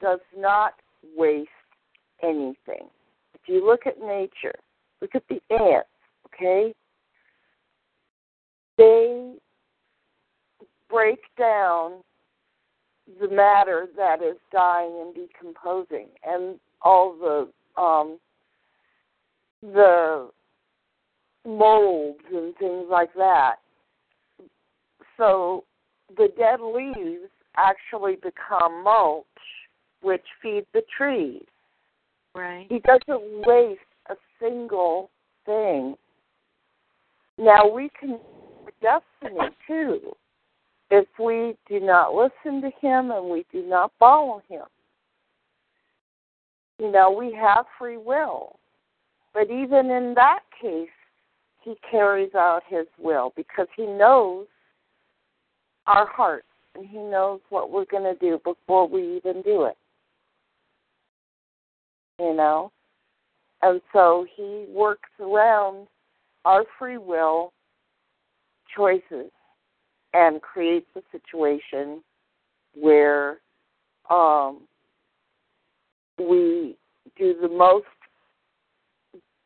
does not waste anything. If you look at nature, look at the ants, okay? They break down the matter that is dying and decomposing and all the um the molds and things like that. So the dead leaves actually become mulch, which feed the trees. Right. He doesn't waste a single thing. Now we can destiny too if we do not listen to him and we do not follow him. You know, we have free will. But even in that case, he carries out his will because he knows our hearts and he knows what we're going to do before we even do it. You know? And so he works around our free will choices and creates a situation where um, we do the most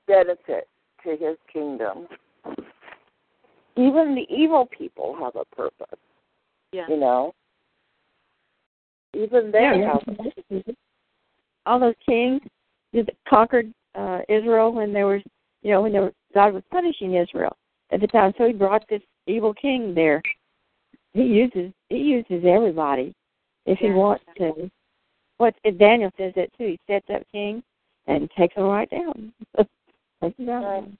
benefit to his kingdom. Even the evil people have a purpose, Yeah. you know. Even they Yeah, have yeah. all those kings that conquered uh, Israel when there was, you know, when there was, God was punishing Israel at the time. So He brought this evil king there. He uses He uses everybody if He Yeah. wants to. What Daniel says that too. He sets up king and takes them right down. takes them down. Right.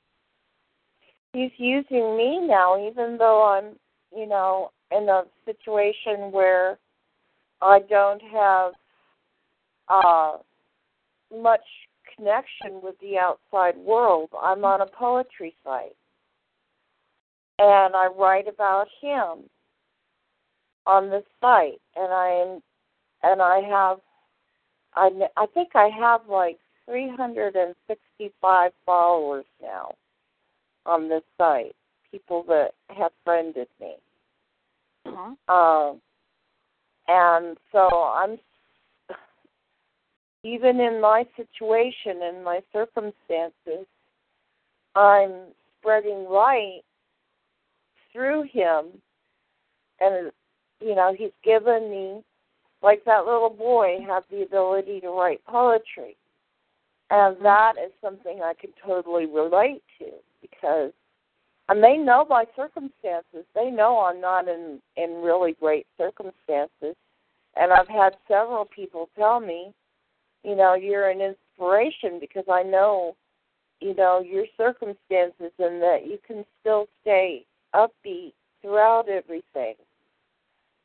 he's using me now, even though I'm, you know, in a situation where I don't have uh, much connection with the outside world. I'm on a poetry site, and I write about him on this site, and I am, and I have, I I think I have like 365 followers now on this site, people that have friended me. Uh-huh. Um, and so I'm even in my situation and my circumstances, I'm spreading light through him, and you know he's given me, like that little boy, had the ability to write poetry, and that is something I can totally relate to because and they know my circumstances. They know I'm not in in really great circumstances, and I've had several people tell me, you know, you're an inspiration because I know, you know, your circumstances and that you can still stay upbeat throughout everything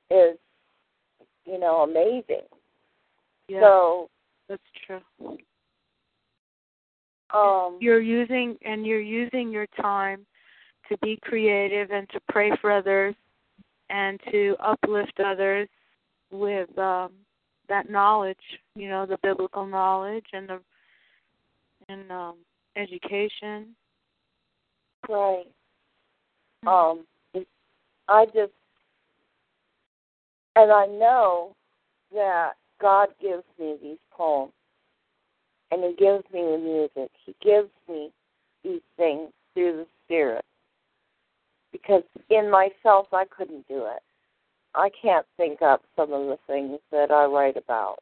is, you know, amazing. Yeah, So, that's true. um, You're using and you're using your time to be creative and to pray for others and to uplift others with um that knowledge, you know, the biblical knowledge and the and um education. right. Um, I just, and I know that God gives me these poems, and He gives me the music. He gives me these things through the Spirit, because in myself I couldn't do it. I can't think up some of the things that I write about.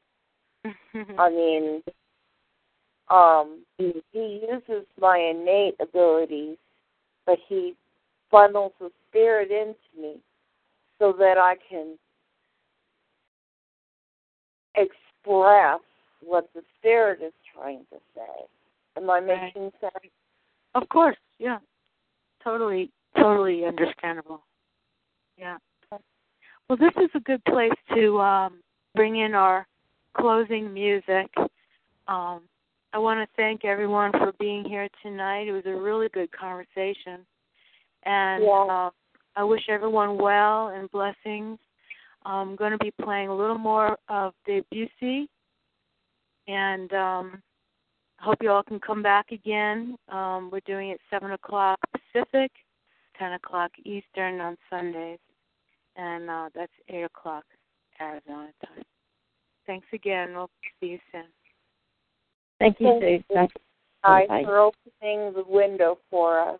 I mean, um, he uses my innate abilities, but he funnels the spirit into me so that I can express what the spirit is trying to say. Am I making Right. sense? Of course, yeah. Totally, totally understandable. Yeah. Well, this is a good place to um, bring in our closing music. Um, I want to thank everyone for being here tonight. It was a really good conversation, and Yeah. uh, I wish everyone well and blessings. I'm going to be playing a little more of Debussy, and um, hope you all can come back again. Um, we're doing it 7 o'clock Pacific, 10 o'clock Eastern on Sundays, and uh, that's 8 o'clock Arizona time. Thanks again. We'll see you soon. Thank you, Thank Sue. you. Thank Bye. for opening the window for us.